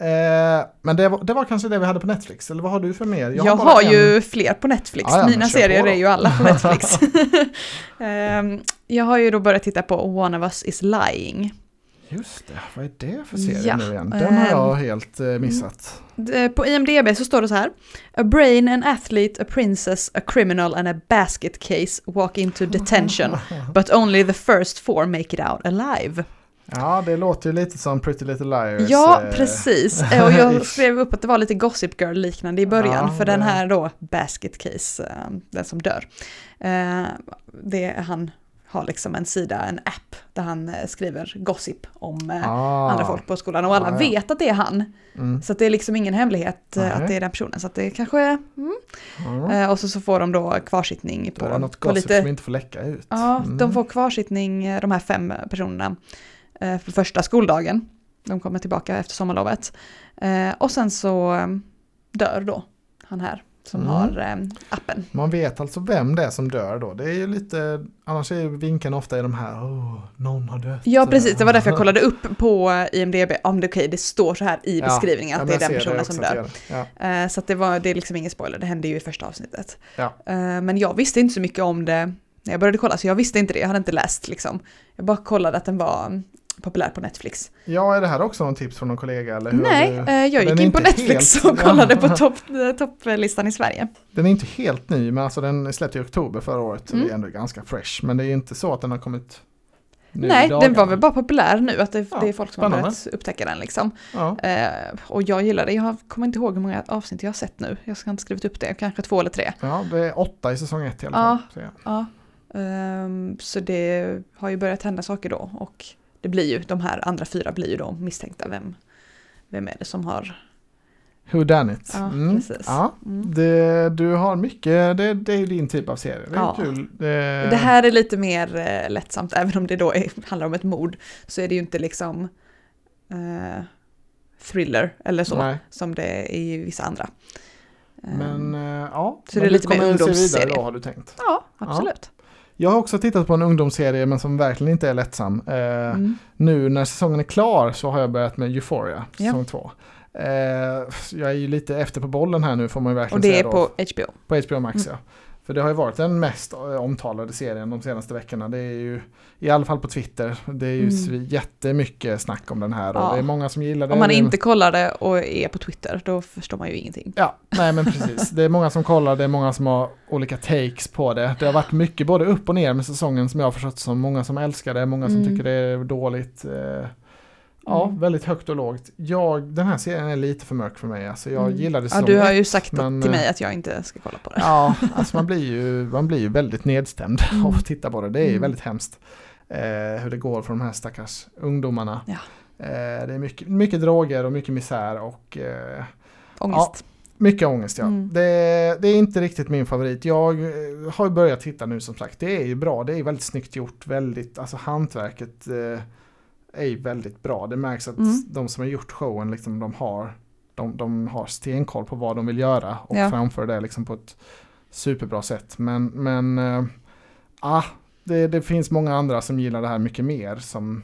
Eh, men det var, det var kanske det vi hade på Netflix, eller vad har du för mer? Jag, bara har en- ju fler på Netflix. Ja, ja, Mina serier är ju alla på Netflix. Ehm, jag har ju då börjat titta på One of Us is lying. Just det, vad är det för serie Ja, nu igen? Den har ehm, jag helt eh, missat. Eh, På IMDB så står det så här. A brain, an athlete, a princess, a criminal and a basket case walk into detention. But only the first four make it out alive. Ja, det låter ju lite som Pretty Little Liars. Ja, eh, precis. Och jag skrev upp att det var lite Gossip Girl-liknande i början. Ja, för den här då, Basket Case, den som dör. Det, han har liksom en sida, en app, där han eh, skriver gossip om eh, Ah. andra folk på skolan och alla Ah, ja. vet att det är han. Mm. Så det är liksom ingen hemlighet eh, Nej. att det är den personen. Så att det kanske är, mm. Eh, Och så, så får de då kvarsittning är det på, något på gossip lite... som inte får läcka ut. Ja, Mm. de får kvarsittning, de här fem personerna, för första skoldagen. De kommer tillbaka efter sommarlovet. Och sen så dör då han här som Mm. har eh, appen. Man vet alltså vem det är som dör då. Det är ju lite, annars är vinkeln ofta i de här, åh, någon har dött. Ja precis, det var därför jag kollade upp på IMDB om det är okej, det står så här i Ja, beskrivningen Ja, att men det är den personen som dör. det det. Ja. Eh, Så det, var, det är liksom ingen spoiler, det hände ju i första avsnittet. Ja. Eh, Men jag visste inte så mycket om det när jag började kolla, så jag visste inte det, jag hade inte läst liksom. Jag bara kollade att den var populär på Netflix. ja, är det här också någon tips från någon kollega? Eller hur Nej, har du- eh, jag gick in på Netflix helt- och kollade Ja. på eh, topplistan i Sverige. Den är inte helt ny, men alltså den släpptes i oktober förra året. Mm. Det är ändå ganska fresh. Men det är inte så att den har kommit Nej, den var väl bara populär nu, att det, Ja, det är folk som har spännande. börjat upptäcka den liksom. Ja. Eh, och jag gillar det, jag har- kommer inte ihåg hur många avsnitt jag har sett nu. Jag ska inte skrivit upp det, kanske två eller tre. ja, det är åtta i säsong ett i alla Ja. fall. Så, ja. Ja, ehm, så det har ju börjat hända saker då och det blir ju, de här andra fyra blir ju då misstänkta. Vem, vem är det som har... Who done it? Ja, Mm. precis. Ja, Mm. det, du har mycket, det, det är din typ av serie. Det är Ja. kul. Det, Det här är lite mer eh, lättsamt, även om det då är, handlar om ett mord så är det ju inte liksom eh, thriller eller så Nej, som det är i vissa andra. Ehm, men eh, ja. Så men det är lite mer se vidare ungdomsserie. då har du tänkt. ja, absolut. Jag har också tittat på en ungdomsserie men som verkligen inte är lättsam. Eh, Mm. Nu när säsongen är klar så har jag börjat med Euphoria, Ja. säsong två. Eh, jag är ju lite efter på bollen här nu får man ju verkligen Och det säga är då. på HBO. På HBO Max Mm. ja. För det har ju varit den mest eh, omtalade serien de senaste veckorna. Det är ju, i alla fall på Twitter, det är ju Mm. jättemycket snack om den här och Ja. det är många som gillar det. Om man inte kollar det och är på Twitter, då förstår man ju ingenting. Ja, nej men precis. Det är många som kollar, det är många som har olika takes på det. Det har varit mycket både upp och ner med säsongen som jag har förstått som. Många som älskar det, många som Mm. tycker det är dåligt. Ja, Mm. väldigt högt och lågt. Jag, den här serien är lite för mörk för mig. Alltså jag Mm. gillar det Ja, du har ju sagt men, till mig eh, att jag inte ska kolla på det. Ja, alltså man blir ju, man blir ju väldigt nedstämd Mm. av att titta på det. Det är ju Mm. väldigt hemskt. Eh, hur det går för de här stackars ungdomarna. Ja. Eh, det är mycket, mycket droger och mycket misär och eh, Ångest. mycket ångest. Ja. Mm. Det, det är inte riktigt min favorit. Jag eh, har börjat titta nu som sagt. Det är ju bra. Det är väldigt snyggt gjort. Väldigt, alltså hantverket eh, är ju väldigt bra. Det märks att Mm. de som har gjort showen liksom, de har de, de har stenkoll på vad de vill göra och Ja. framför det liksom på ett superbra sätt. Men, men ah, det, det finns många andra som gillar det här mycket mer som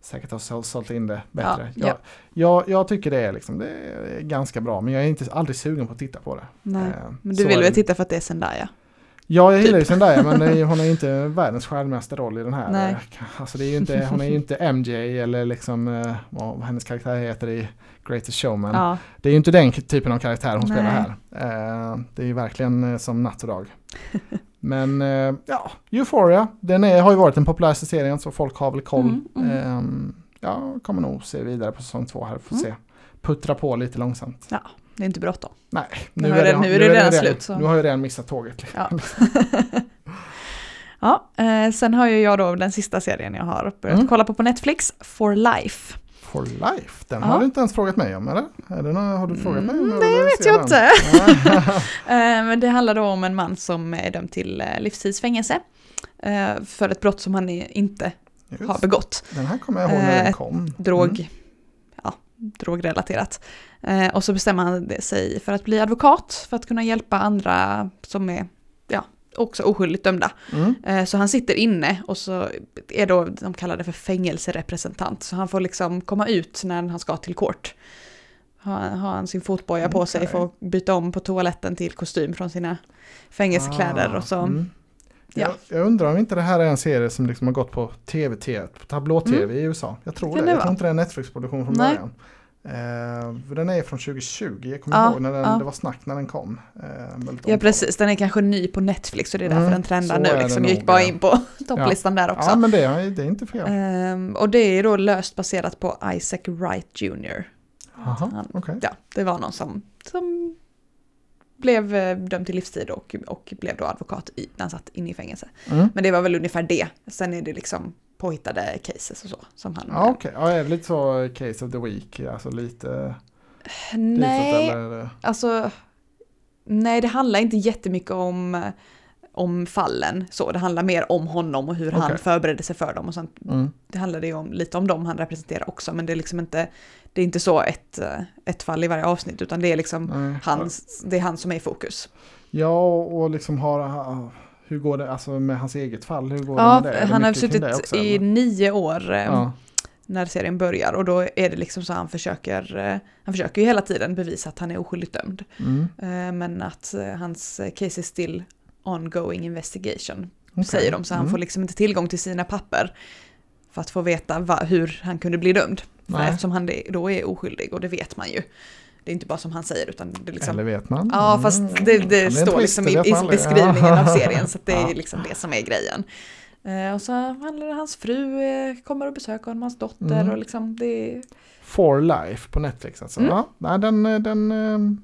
säkert har sålt- in det bättre. Ja, Jag, jag, jag tycker det är, liksom, det är ganska bra men jag är inte aldrig sugen på att titta på det. Nej. Eh, Men så du vill väl titta för att det är Zendaya? Ja, jag gillar ju typ. Zendaya men är, hon är ju inte världens stjärnmästa roll i den här. Nej. Alltså det är ju inte, hon är ju inte MJ eller liksom eh, vad hennes karaktär heter i Greatest Showman. Ja. Det är ju inte den typen av karaktär hon spelar Nej. här. Eh, det är ju verkligen eh, som natt och dag. Men ja, Euphoria, den är, har ju varit den populäraste serien så folk har väl koll. Mm, mm. Eh, jag kommer nog se vidare på säsong två här, får Mm. se. Puttra på lite långsamt. Det är inte bråttom. Nej, Nu har det- nu är det redan slut, så. Nu har jag redan missat tåget. Ja. ja, eh, sen har ju jag då den sista serien jag har börjat Mm. kolla på på Netflix, For Life. For life, den Ja. har du inte ens frågat mig om eller? Är det någon, har du frågat mig om? Mm, det vet jag inte. Eh, Men det handlar då om en man som är dömd till eh, livstidsfängelse för ett brott som han inte har Just, begått. den här kommer jag ihåg när den kom. Drog, Mm. ja, drogrelaterat. Eh, och så bestämmer han sig för att bli advokat för att kunna hjälpa andra som är ja, också oskyldigt dömda. Mm. Eh, Så han sitter inne och så är då, de kallar det för fängelserepresentant. Så han får liksom komma ut när han ska till kort. Har, har han sin fotboja på sig, får byta om på toaletten till kostym från sina fängelsekläder och så. Ah, mm. ja. Jag, jag undrar om inte det här är en serie som liksom har gått på tv-tv, på tablå-tv i USA. Jag tror Mm. Det. det Jag tror inte det är en Netflix-produktion från Nej. början. För den är från 2020, jag kommer Ja, ihåg när den, ja. det var snack när den kom. Väldigt Ja precis, den är kanske ny på Netflix och det är därför Mm, den trendar nu. Liksom. Jag gick bara ja. in på topplistan där också. Ja men det, är- det är inte fel. Ehm, och det är då löst baserat på Isaac Wright Jr. Jaha, han- okej. Ja, det var någon som, som blev eh, dömd till livstid och, och blev då advokat i, när han satt inne i fängelse. Mm. Men det var väl ungefär det. Sen är det liksom påhittade cases och så. Som han, Ja, okej. Ja, är det lite så case of the week? Alltså lite... Nej, eller alltså nej det handlar inte jättemycket om, eh, om fallen så. Det handlar mer om honom och hur han Okej. förberedde sig för dem och sånt. Mm. Det handlar ju om, lite om dem han representerar också men det är liksom inte, det är inte så ett, eh, ett fall i varje avsnitt utan det är liksom Nej. hans, det är han som är i fokus. Ja, och liksom har... Hur går det alltså med hans eget fall? Hur går Ja, med det? Är det han har suttit också, i eller? nio år eh, Ja. när serien börjar och då är det liksom så han försöker, eh, han försöker ju hela tiden bevisa att han är oskyldigt dömd. Mm. Eh, Men att hans case is still ongoing investigation, Okej. säger de. Så han Mm. får liksom inte tillgång till sina papper för att få veta va, hur han kunde bli dömd. Eftersom han då är oskyldig och det vet man ju. Det är inte bara som han säger utan det är liksom... Eller vet man? Ja, Mm. fast det, Kan det bli en står liksom det i, i beskrivningen Ja. av serien så det är Ja. liksom det som är grejen. Eh, Och så handlar det hans fru eh, kommer och besöker honom, hans dotter Mm. och liksom det... For Life på Netflix alltså. Mm. Ja, nej, den, eh, den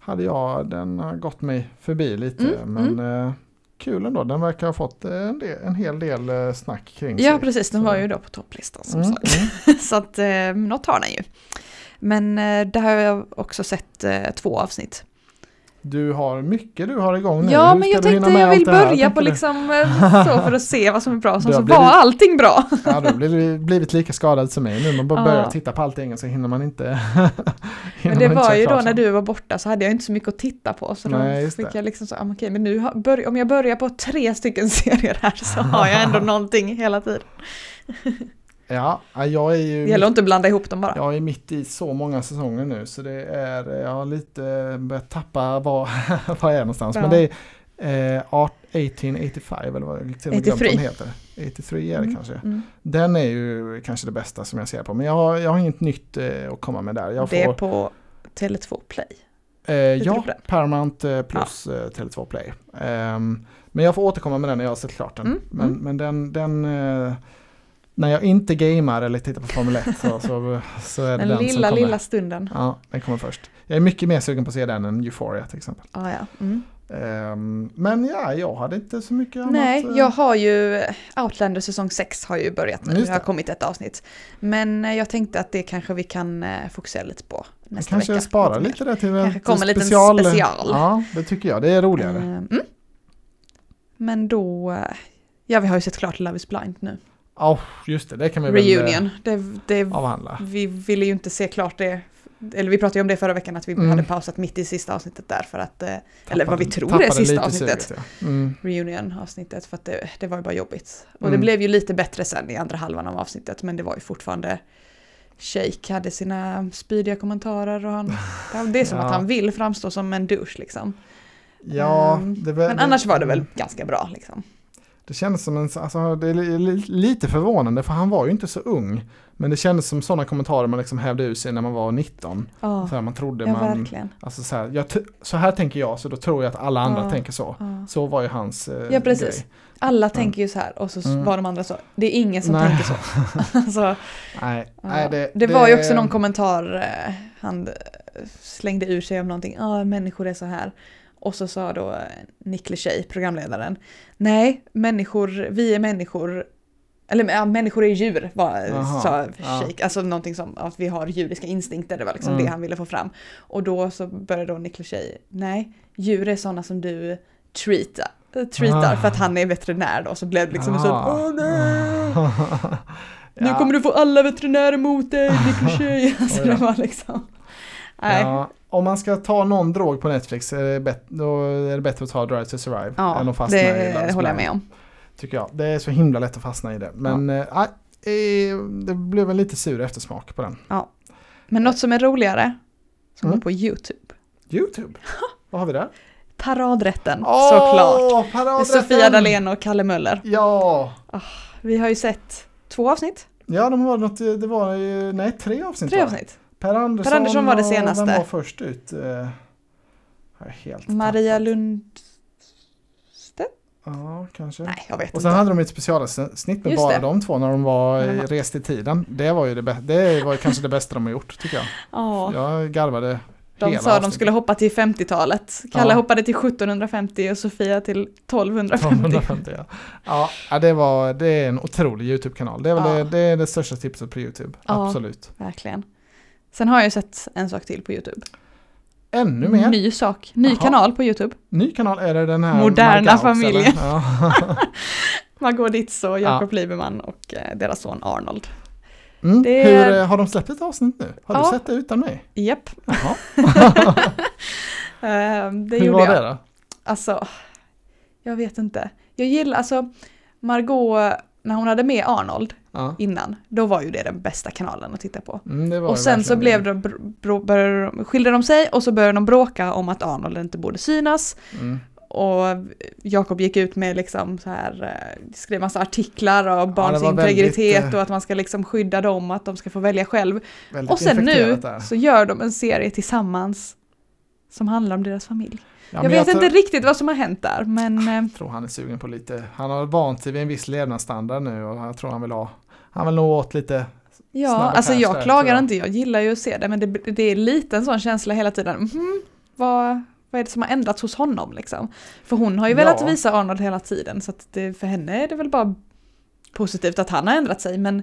hade jag, den har gått mig förbi lite. Mm, Men eh, kul ändå, den verkar ha fått en, del, en hel del snack kring Ja, sig. precis, den var ju då på topplistan som Mm, sagt. mm. Så att eh, något har den ju. Men eh, där har jag också sett eh, två avsnitt. Du har mycket du har igång nu. Ja, Hur men jag tänkte jag vill det här, börja tänker på liksom eh, så för att se vad som är bra. Du så var allting bra. Ja, du har blivit, blivit lika skadad som mig nu. Man bara Ja. börjar titta på allting och så hinner man inte. hinner Men det var ju då när du var borta så hade jag inte så mycket att titta på. Så Nej, då fick det. jag liksom så, ah, okej, men nu har, om jag börjar på tre stycken serier här så har jag ändå någonting hela tiden. Ja, ja, jag är ju Det gäller att inte blanda ihop dem bara. Jag är mitt i så många säsonger nu så det är, jag har lite börjat tappa var, var jag är någonstans. Ja. Men det är eh, Art 1885 eller vad jag till och med glömt vad 83. den heter. 83 är det Mm, kanske. mm. Den är ju kanske det bästa som jag ser på. Men jag har, jag har inget nytt eh, att komma med där. Jag Det är får, på Tele2 Play. eh, ja? Paramount eh, plus eh, Tele2 Play. Ehm, men jag får återkomma med den när jag har sett klart den. Mm, Men, mm. men den, den eh, när jag inte gamer eller tittar på Formel 1 så, så, så är det Den, den, som lilla, kommer. lilla stunden. Ja, den kommer först. Jag är mycket mer sugen på att se den än Euphoria till exempel. Ah, ja. mm. Ehm, men ja, jag hade inte så mycket annat. Nej, eh, jag har ju Outlander säsong 6 har ju börjat nu. Just Det har kommit ett avsnitt. Men eh, jag tänkte att det kanske vi kan eh, fokusera lite på nästa kanske vecka. spara mer. lite där till Kanske ett kommer en liten special. special. Ja, det tycker jag. Det är roligare. Eh, Mm. Men då, ja vi har ju sett klart Love is blind nu. Ja, just det. Det kan vi väl Reunion. Det, det, eh, avhandla. vi ville ju inte se klart det. Eller vi pratade ju om det förra veckan att vi Mm. hade pausat mitt i sista avsnittet där för att, eh, eller vad vi Tappade- tror är tappade sista avsnittet. suget, ja. mm. reunion-avsnittet för att det, det var ju bara jobbigt. Och Mm. det blev ju lite bättre sen i andra halvan av avsnittet men det var ju fortfarande Shake hade sina spydiga kommentarer och han, det är som Ja. att han vill framstå som en douche liksom. Ja, Ehm, det, Men annars var det väl ganska bra liksom. Det kändes som en, alltså det är li- li- lite förvånande för han var ju inte så ung. Men det kändes som sådana kommentarer man liksom hävde ur sig när man var 19. Ja, Så här, man trodde ja man, verkligen. alltså så här, så här tänker jag så då tror jag att alla andra Ja. tänker så. Ja. Så var ju hans eh, Ja, precis. grej. Alla tänker ju så här och så Mm. var de andra så. Det är ingen som Nej. tänker så. alltså, Nej, nej, det, det, var ju också någon kommentar eh, han eh, slängde ur sig om någonting. Ja, människor är så här. Och så sa då eh, Nick Lachey, programledaren. Nej, människor, vi är människor. Eller ja, människor är djur, var, Jaha, sa ja. Shake. Alltså någonting som att vi har djuriska instinkter, det var liksom Mm. det han ville få fram. Och då så började då Nick Lachey, nej, djur är sådana som du treatar. Treatar Ah. för att han är veterinär då, så blev det liksom en sån, Ah. åh nej! Nu Ja, kommer du få alla veterinärer mot dig, Nick Lachey. Alltså det var liksom... Nej. ja, om man ska ta någon drog på Netflix är det bet- då är det bättre att ta Drive to Survive Ja, än att fastna i det is håller jag med om. Tycker jag. Det är så himla lätt att fastna i det. Men eh, nej, eh, det blev en lite sur eftersmak på den. Men något som är roligare, som Mm. går på YouTube. YouTube. Vad har vi där? Paradrätten, Åh, såklart. Paradrätten! Sofia Dalén och Kalle Möller. Ja, Vi har ju sett två avsnitt, ja de var något, det var ju, nej tre avsnitt tre avsnitt. Per Andersson, Per Andersson var det senaste. Vem var först ut? Eh, helt Maria tappat. Lundstedt? Ja, kanske. Nej, jag vet Och sen inte. hade de ett specialavsnitt med Just bara det. de två när de var de eh, rest i tiden. Det var ju det, det var kanske det bästa de har gjort tycker jag. Ja, Jag garvade De sa de avsnittet. skulle hoppa till 50-talet. Kalle Ja. hoppade till 1750 och Sofia till 1250. 1250, ja. Ja, det, var, det är en otrolig YouTube-kanal. Det är, väl Ja. det, det är det största tipset på YouTube. Absolut. Verkligen. Sen har jag ju sett en sak till på YouTube. Ännu mer. Ny, Ny sak, ny Jaha. kanal på YouTube. kanal, är det den här Moderna Margaux, familjen. Ja. Margot Ditz och Jakob Lieberman och eh, deras son Arnold. Mm. Det- Hur, eh, har de släppt ett avsnitt nu? Har Ja. du sett det utan mig? Japp, Jaha. eh, det Hur gjorde var jag. det då? Alltså, jag vet inte. Jag gillar, alltså Margot, när hon hade med Arnold Ja. innan, då var ju det den bästa kanalen att titta på. Mm, det Och det sen så blev de, br- br- började de, skilde de sig och så började de bråka om att Arnold inte borde synas. Mm. Och Jakob gick ut med liksom så här, eh, skrev massa artiklar om barns var väldigt, integritet eh, och att man ska liksom skydda dem och att de ska få välja själv. Och sen nu där. så gör de en serie tillsammans som handlar om deras familj. Ja, jag vet tror- inte riktigt vad som har hänt där men eh, Jag tror han är sugen på lite, han har vant sig vid en viss levnadsstandard nu och jag tror han vill ha, han vill nå åt lite, ja, alltså jag där, klagar jag. inte, jag gillar ju att se det men det, det är lite en sån känsla hela tiden. Mhm, vad, vad är det som har ändrats hos honom liksom? För hon har ju velat Ja. visa Arnold hela tiden så att det, för henne är det väl bara positivt att han har ändrat sig men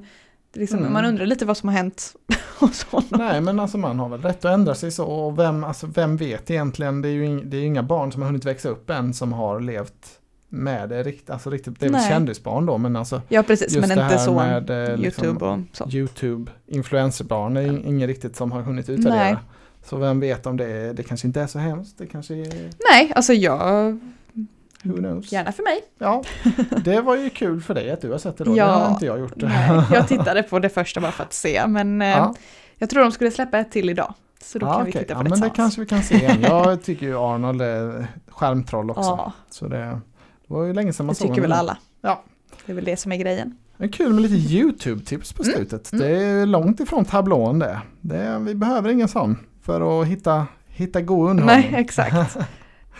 liksom, Mm. man undrar lite vad som har hänt hos honom. nej men alltså man har väl rätt att ändra sig så och vem, alltså vem vet egentligen, det är ju ing, det är ju inga barn som har hunnit växa upp än som har levt med det riktigt, alltså riktigt, det är väl kändisbarn då men alltså Ja precis, men det inte så med, eh, liksom, YouTube och så. YouTube, influencerbarn, är ing- ingen riktigt som har hunnit utvärdera. Nej. Så vem vet om det, det kanske inte är så hemskt, det kanske är, Nej, alltså jag, who knows. gärna för mig. Ja, det var ju kul för dig att du har sett det då, Ja. det har inte jag gjort. Nej, jag tittade på det första bara för att se, men eh, Ja. jag tror de skulle släppa ett till idag. Så då ja, kan vi okej. titta på ja, det men det tillsammans. kanske vi kan se igen. Jag tycker ju Arnold är skärmtroll också. Ja, Så det, det var ju länge sedan man det såg tycker väl honom. alla. Ja. Det är väl det som är grejen. Det är kul med lite YouTube-tips på Mm, slutet. mm. Det är långt ifrån tablån det. det. Vi behöver ingen sån för att hitta, hitta god underhållning. Nej, exakt.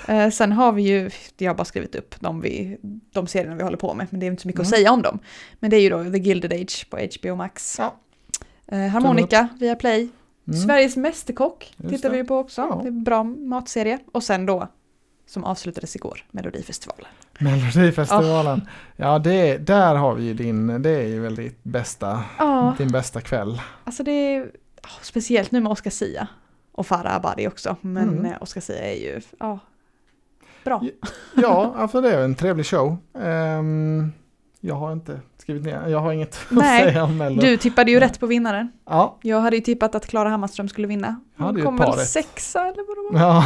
Eh, sen har vi ju, jag har bara skrivit upp de, vi, de serierna vi håller på med, men det är inte så mycket att Mm. säga om dem. Men det är ju då The Gilded Age på HBO Max. Ja. Eh, Harmonica via Play. Mm. Sveriges Mästerkock Just tittar det. vi på också. Ja. Det är en bra matserie. Och sen då, som avslutades igår, Melodifestivalen. Melodifestivalen. Ja, det, där har vi ju din, det är ju väl ditt bästa, Ja, din bästa kväll. alltså det är ja, speciellt nu med Oscar Sia. Och Farah Abadi också, men Mm. mm. Oscar Sia är ju, ja, bra. Ja. Ja, alltså det är en trevlig show. Ehm, jag har inte skrivit ner, jag har inget Nej, att säga om Mello. Du tippade ju Nej. rätt på vinnaren. Ja, Jag hade ju tippat att Klara Hammarström skulle vinna. Hon kom väl sexa eller vad det var. ja.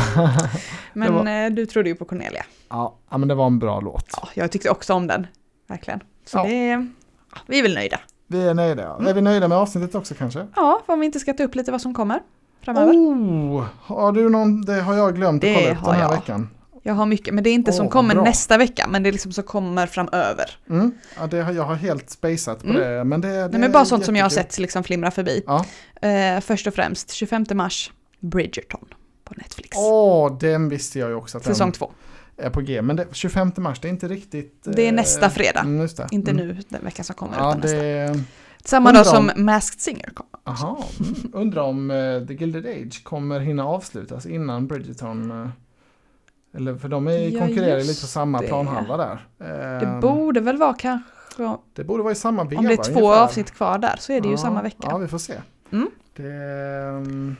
Men var- eh, du trodde ju på Cornelia. ja, ja, men det var en bra låt. Ja, jag tyckte också om den. Verkligen. Så Ja. det ja, vi är väl nöjda. Vi är nöjda. ja. Är vi nöjda med avsnittet också kanske? Ja, om vi inte ska ta upp lite vad som kommer framöver. Oh, har du någon, det har jag glömt att kolla upp den här jag. veckan. Jag har mycket, men det är inte Åh, som kommer bra. nästa vecka, men det är liksom som kommer framöver. Mm. Ja, det har, jag har helt spejsat på Mm. det. Men det, det Nej, men bara sånt som jag har sett liksom flimra förbi. Ja. Eh, först och främst, 25 mars, Bridgerton på Netflix. Åh, den visste jag ju också att Säsong två. är på G. Men det, 25 mars, det är inte riktigt... Det är eh, nästa fredag. Mm. Inte mm. nu den veckan som kommer, Ja, utan nästa. det... Samma undrar dag som om- Masked Singer kommer. Aha, mm. undrar om eh, The Gilded Age kommer hinna avslutas innan Bridgerton. eh, eller för de är, Ja, konkurrerar lite på samma det. planhalva där. Det Ehm, borde väl vara kanske, det borde vara i samma veva om det är två ungefär. avsnitt kvar där, så är det ju Ja, samma vecka. Ja, vi får se. Mm. Det, ehm,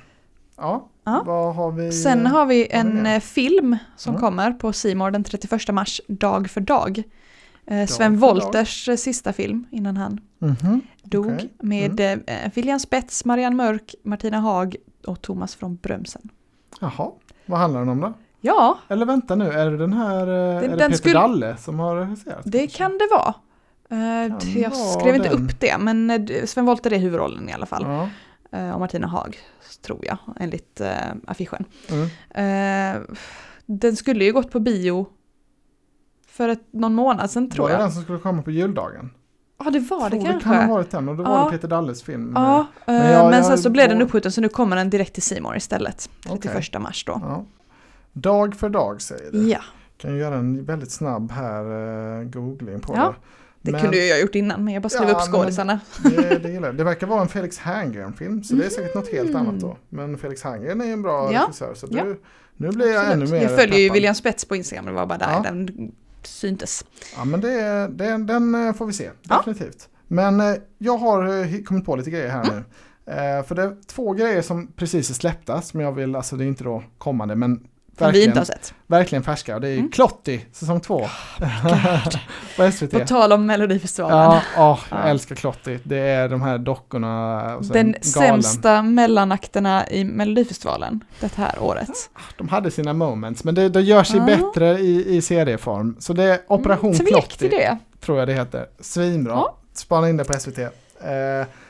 ja, Ja. vad har vi? Sen har vi har vi en mer? eh, film som Mm. kommer på Simor den 31 mars, Dag för dag. Eh, Dag Sven för Wolters eh, sista film innan han Mhm. dog Okej. med eh, William Spets, Marianne Mörk, Martina Haag och Thomas från Brömsen. Jaha, vad handlar den om då? Ja, Eller vänta nu, är det den här, eh, är det Peter skulle- Dalle som har regisserat? det kanske? kan det vara. Eh, Kan jag skrev inte den. upp det, men eh, Sven Wollter är huvudrollen i alla fall. Ja. Och Martina Haag, tror jag, enligt affischen. Mm. Den skulle ju gått på bio för ett, någon månad sedan tror var det jag. den som skulle komma på juldagen? Ja, det var det kanske. Det kan ha varit den och då var det Peter Dalles film. Ja, eh, Men men, jag- sen jag- så blev den var- uppskjuten så nu kommer den direkt till Simor istället. Okej. 31 mars då. Ja. Dag för dag säger du. Ja, Kan ju göra en väldigt snabb här uh, googling på Ja, det. Det Men- kunde ju jag gjort innan men jag bara skrev Ja, upp skådisarna. Det, det gillar. Det verkar vara en Felix Herngren-film, så det är säkert något helt Mm. annat då. Men Felix Herngren är ju en bra Ja. regissör, så Ja. nu, nu blir jag Absolut. ännu mer jag följer ju peppad. William Spets på Instagram, det var bara där Ja. den syntes. Ja, men det, det, den eh, får vi se, Ja. definitivt. Men eh, jag har eh, kommit på lite grejer här Mm. nu. Eh, för det är två grejer som precis är släppta, som jag vill, alltså det är inte då kommande, men Som vi inte har sett. verkligen färska. Och det är ju Mm. Klotti, säsong två. på SVT. På tal om Melodifestivalen. Ja, åh, jag Ja. älskar Klotti. Det är de här dockorna. Och sen Den galen. sämsta mellanakterna i Melodifestivalen det här året. De hade sina moments, men det, det gör sig Ja. bättre i, i serieform. Så det är Operation Mm, Tvek Klotti, till det. tror jag det heter. Svinbra. Ja. Spana in det på SVT. Eh,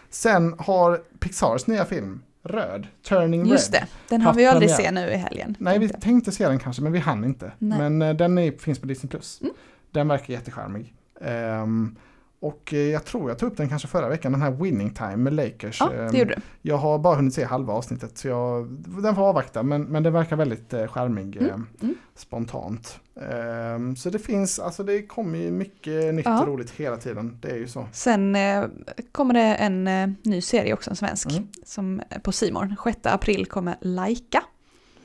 sen har Pixars nya film, Röd, Turning Just Red. det, den har vi aldrig premiär. se nu i helgen. Nej, vi tänkte tänkte se den kanske, men vi hann inte. Nej. Men eh, den är, finns på Disney+. Plus. Mm. Den verkar jättecharmig. Ehm, och eh, jag tror jag tog upp den kanske förra veckan, den här Winning Time med Lakers. Ja, Ehm, det gjorde du. Jag har bara hunnit se halva avsnittet så jag, den får avvakta men, men det verkar väldigt eh, charmig Mm, eh, mm. spontant. Ehm, så det finns, alltså det kommer ju mycket nytt Ja. och roligt hela tiden. Det är ju så. Sen eh, kommer det en ny serie också, en svensk, Mm. som på Simon. 6 april kommer Laika,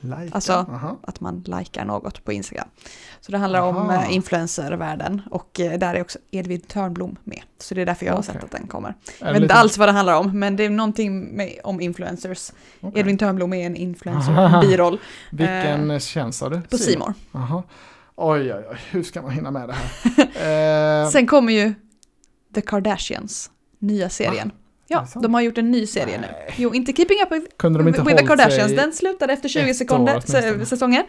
Like. Alltså- Aha. att man likar något på Instagram. Så det handlar om Aha. eh, influencervärlden och eh, där är också Edvin Törnblom med. Så det är därför jag har Okej. sett att den kommer. Jag vet inte alls vad det handlar om, men det är någonting med, om influencers. okej. Edvin Törnblom är en influencer, en biroll Vilken eh, tjänst sa du? på Simor. Oj, oj, oj, hur ska man hinna med det här? Eh, Sen kommer ju The Kardashians, nya serien. Är Ja, de har gjort en ny serie nu. Nej. Jo, inte Keeping Up with, kunde de inte with the Kardashians, den slutade efter 20 ett sekunder, åtminstone? sä- säsonger.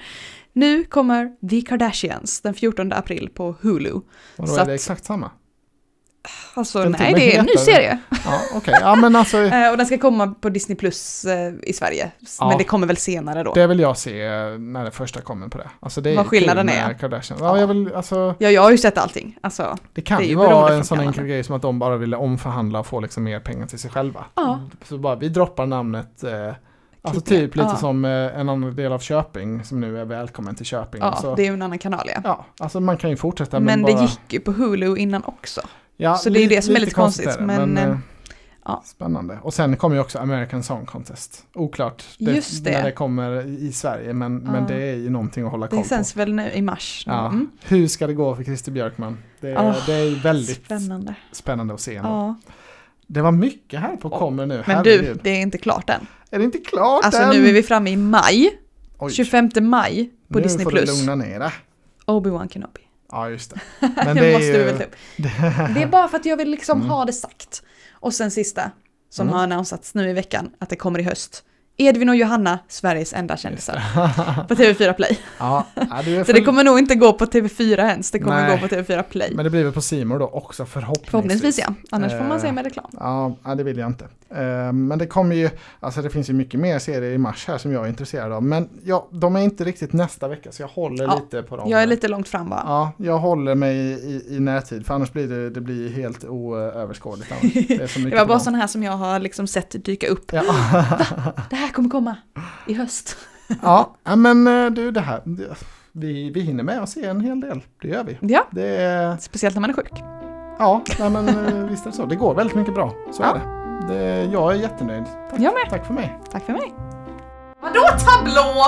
Nu kommer The Kardashians den 14 april på Hulu. Vadå, så är det att- exakt samma? Alltså Den nej, det är en ny serie. Ja, okej. Ja, men alltså, Eh, och den ska komma på Disney Plus eh, i Sverige. Ja. Men det kommer väl senare då. det vill jag se eh, när det första kommer på det. Alltså det är Vad skillnaden är. Kardashian. Ja, Ja. jag vill, alltså, Ja, jag har ju sett allting. Alltså, det kan Det ju vara en sån enkel grej som att de bara ville omförhandla och få liksom mer pengar till sig själva. Ja. Så bara, vi droppar namnet eh, Alltså typ lite Ja. som en annan del av Köping som nu är välkommen till Köping. ja, så, det är ju en annan kanal ja. ja, alltså man kan ju fortsätta men bara, det gick ju på Hulu innan också. Ja, så det är ju det som är lite konstigt, det, men, eh, eh, ja. Spännande. Och sen kommer ju också American Song Contest. Oklart Just det. när det kommer i Sverige, men, men Ja. det är ju någonting att hålla koll Det på. sänds väl nu i mars. Ja. Mm. Hur ska det gå för Christer Björkman? Det, Ah, det är väldigt Spännande. spännande att se. ändå. Det var mycket här på Ja. kommer nu. Men Herregud. du, det är inte klart än. Är det inte klart Alltså än? nu är vi framme i maj. Oj, 25 maj på nu Disney+. får Plus. du lugna ner dig. Obi-Wan Kenobi. Ja, just det. Men det det är måste ju... vi väl upp. Det är bara för att jag vill liksom Mm. ha det sagt. Och sen sista, som Mm. har annonsats nu i veckan, att det kommer i höst. Edvin och Johanna, Sveriges enda kändisar. på TV4 Play. Ja, du är Så det för- kommer nog inte gå på TV4 ens, det kommer Nej. gå på TV4 Play. Men det blir väl på Simor då också förhoppningsvis. Förhoppningsvis ja, annars får man Eh, se med reklam. Ja, det vill jag inte. Eh, men det kommer ju, alltså det finns ju mycket mer serier i mars här som jag är intresserad av. Men ja, de är inte riktigt nästa vecka så jag håller Ja, lite på dem. Jag är lite långt fram bara. Ja, jag håller mig i, i, närtid för annars blir det, det blir helt oöverskådligt. Det, Det var bara sådana här som jag har liksom sett dyka upp. Ja. Det här kommer komma i höst. ja, men eh, du det här, vi, vi hinner med att se en hel del. Det gör vi. Ja, Det speciellt när man är sjuk. ja, nej, men eh, visst är det så. Det går väldigt mycket bra. Så Ja. är det. Det. Jag är jättenöjd. Tack, Jag med. tack för mig. Tack för mig. Vadå tablå?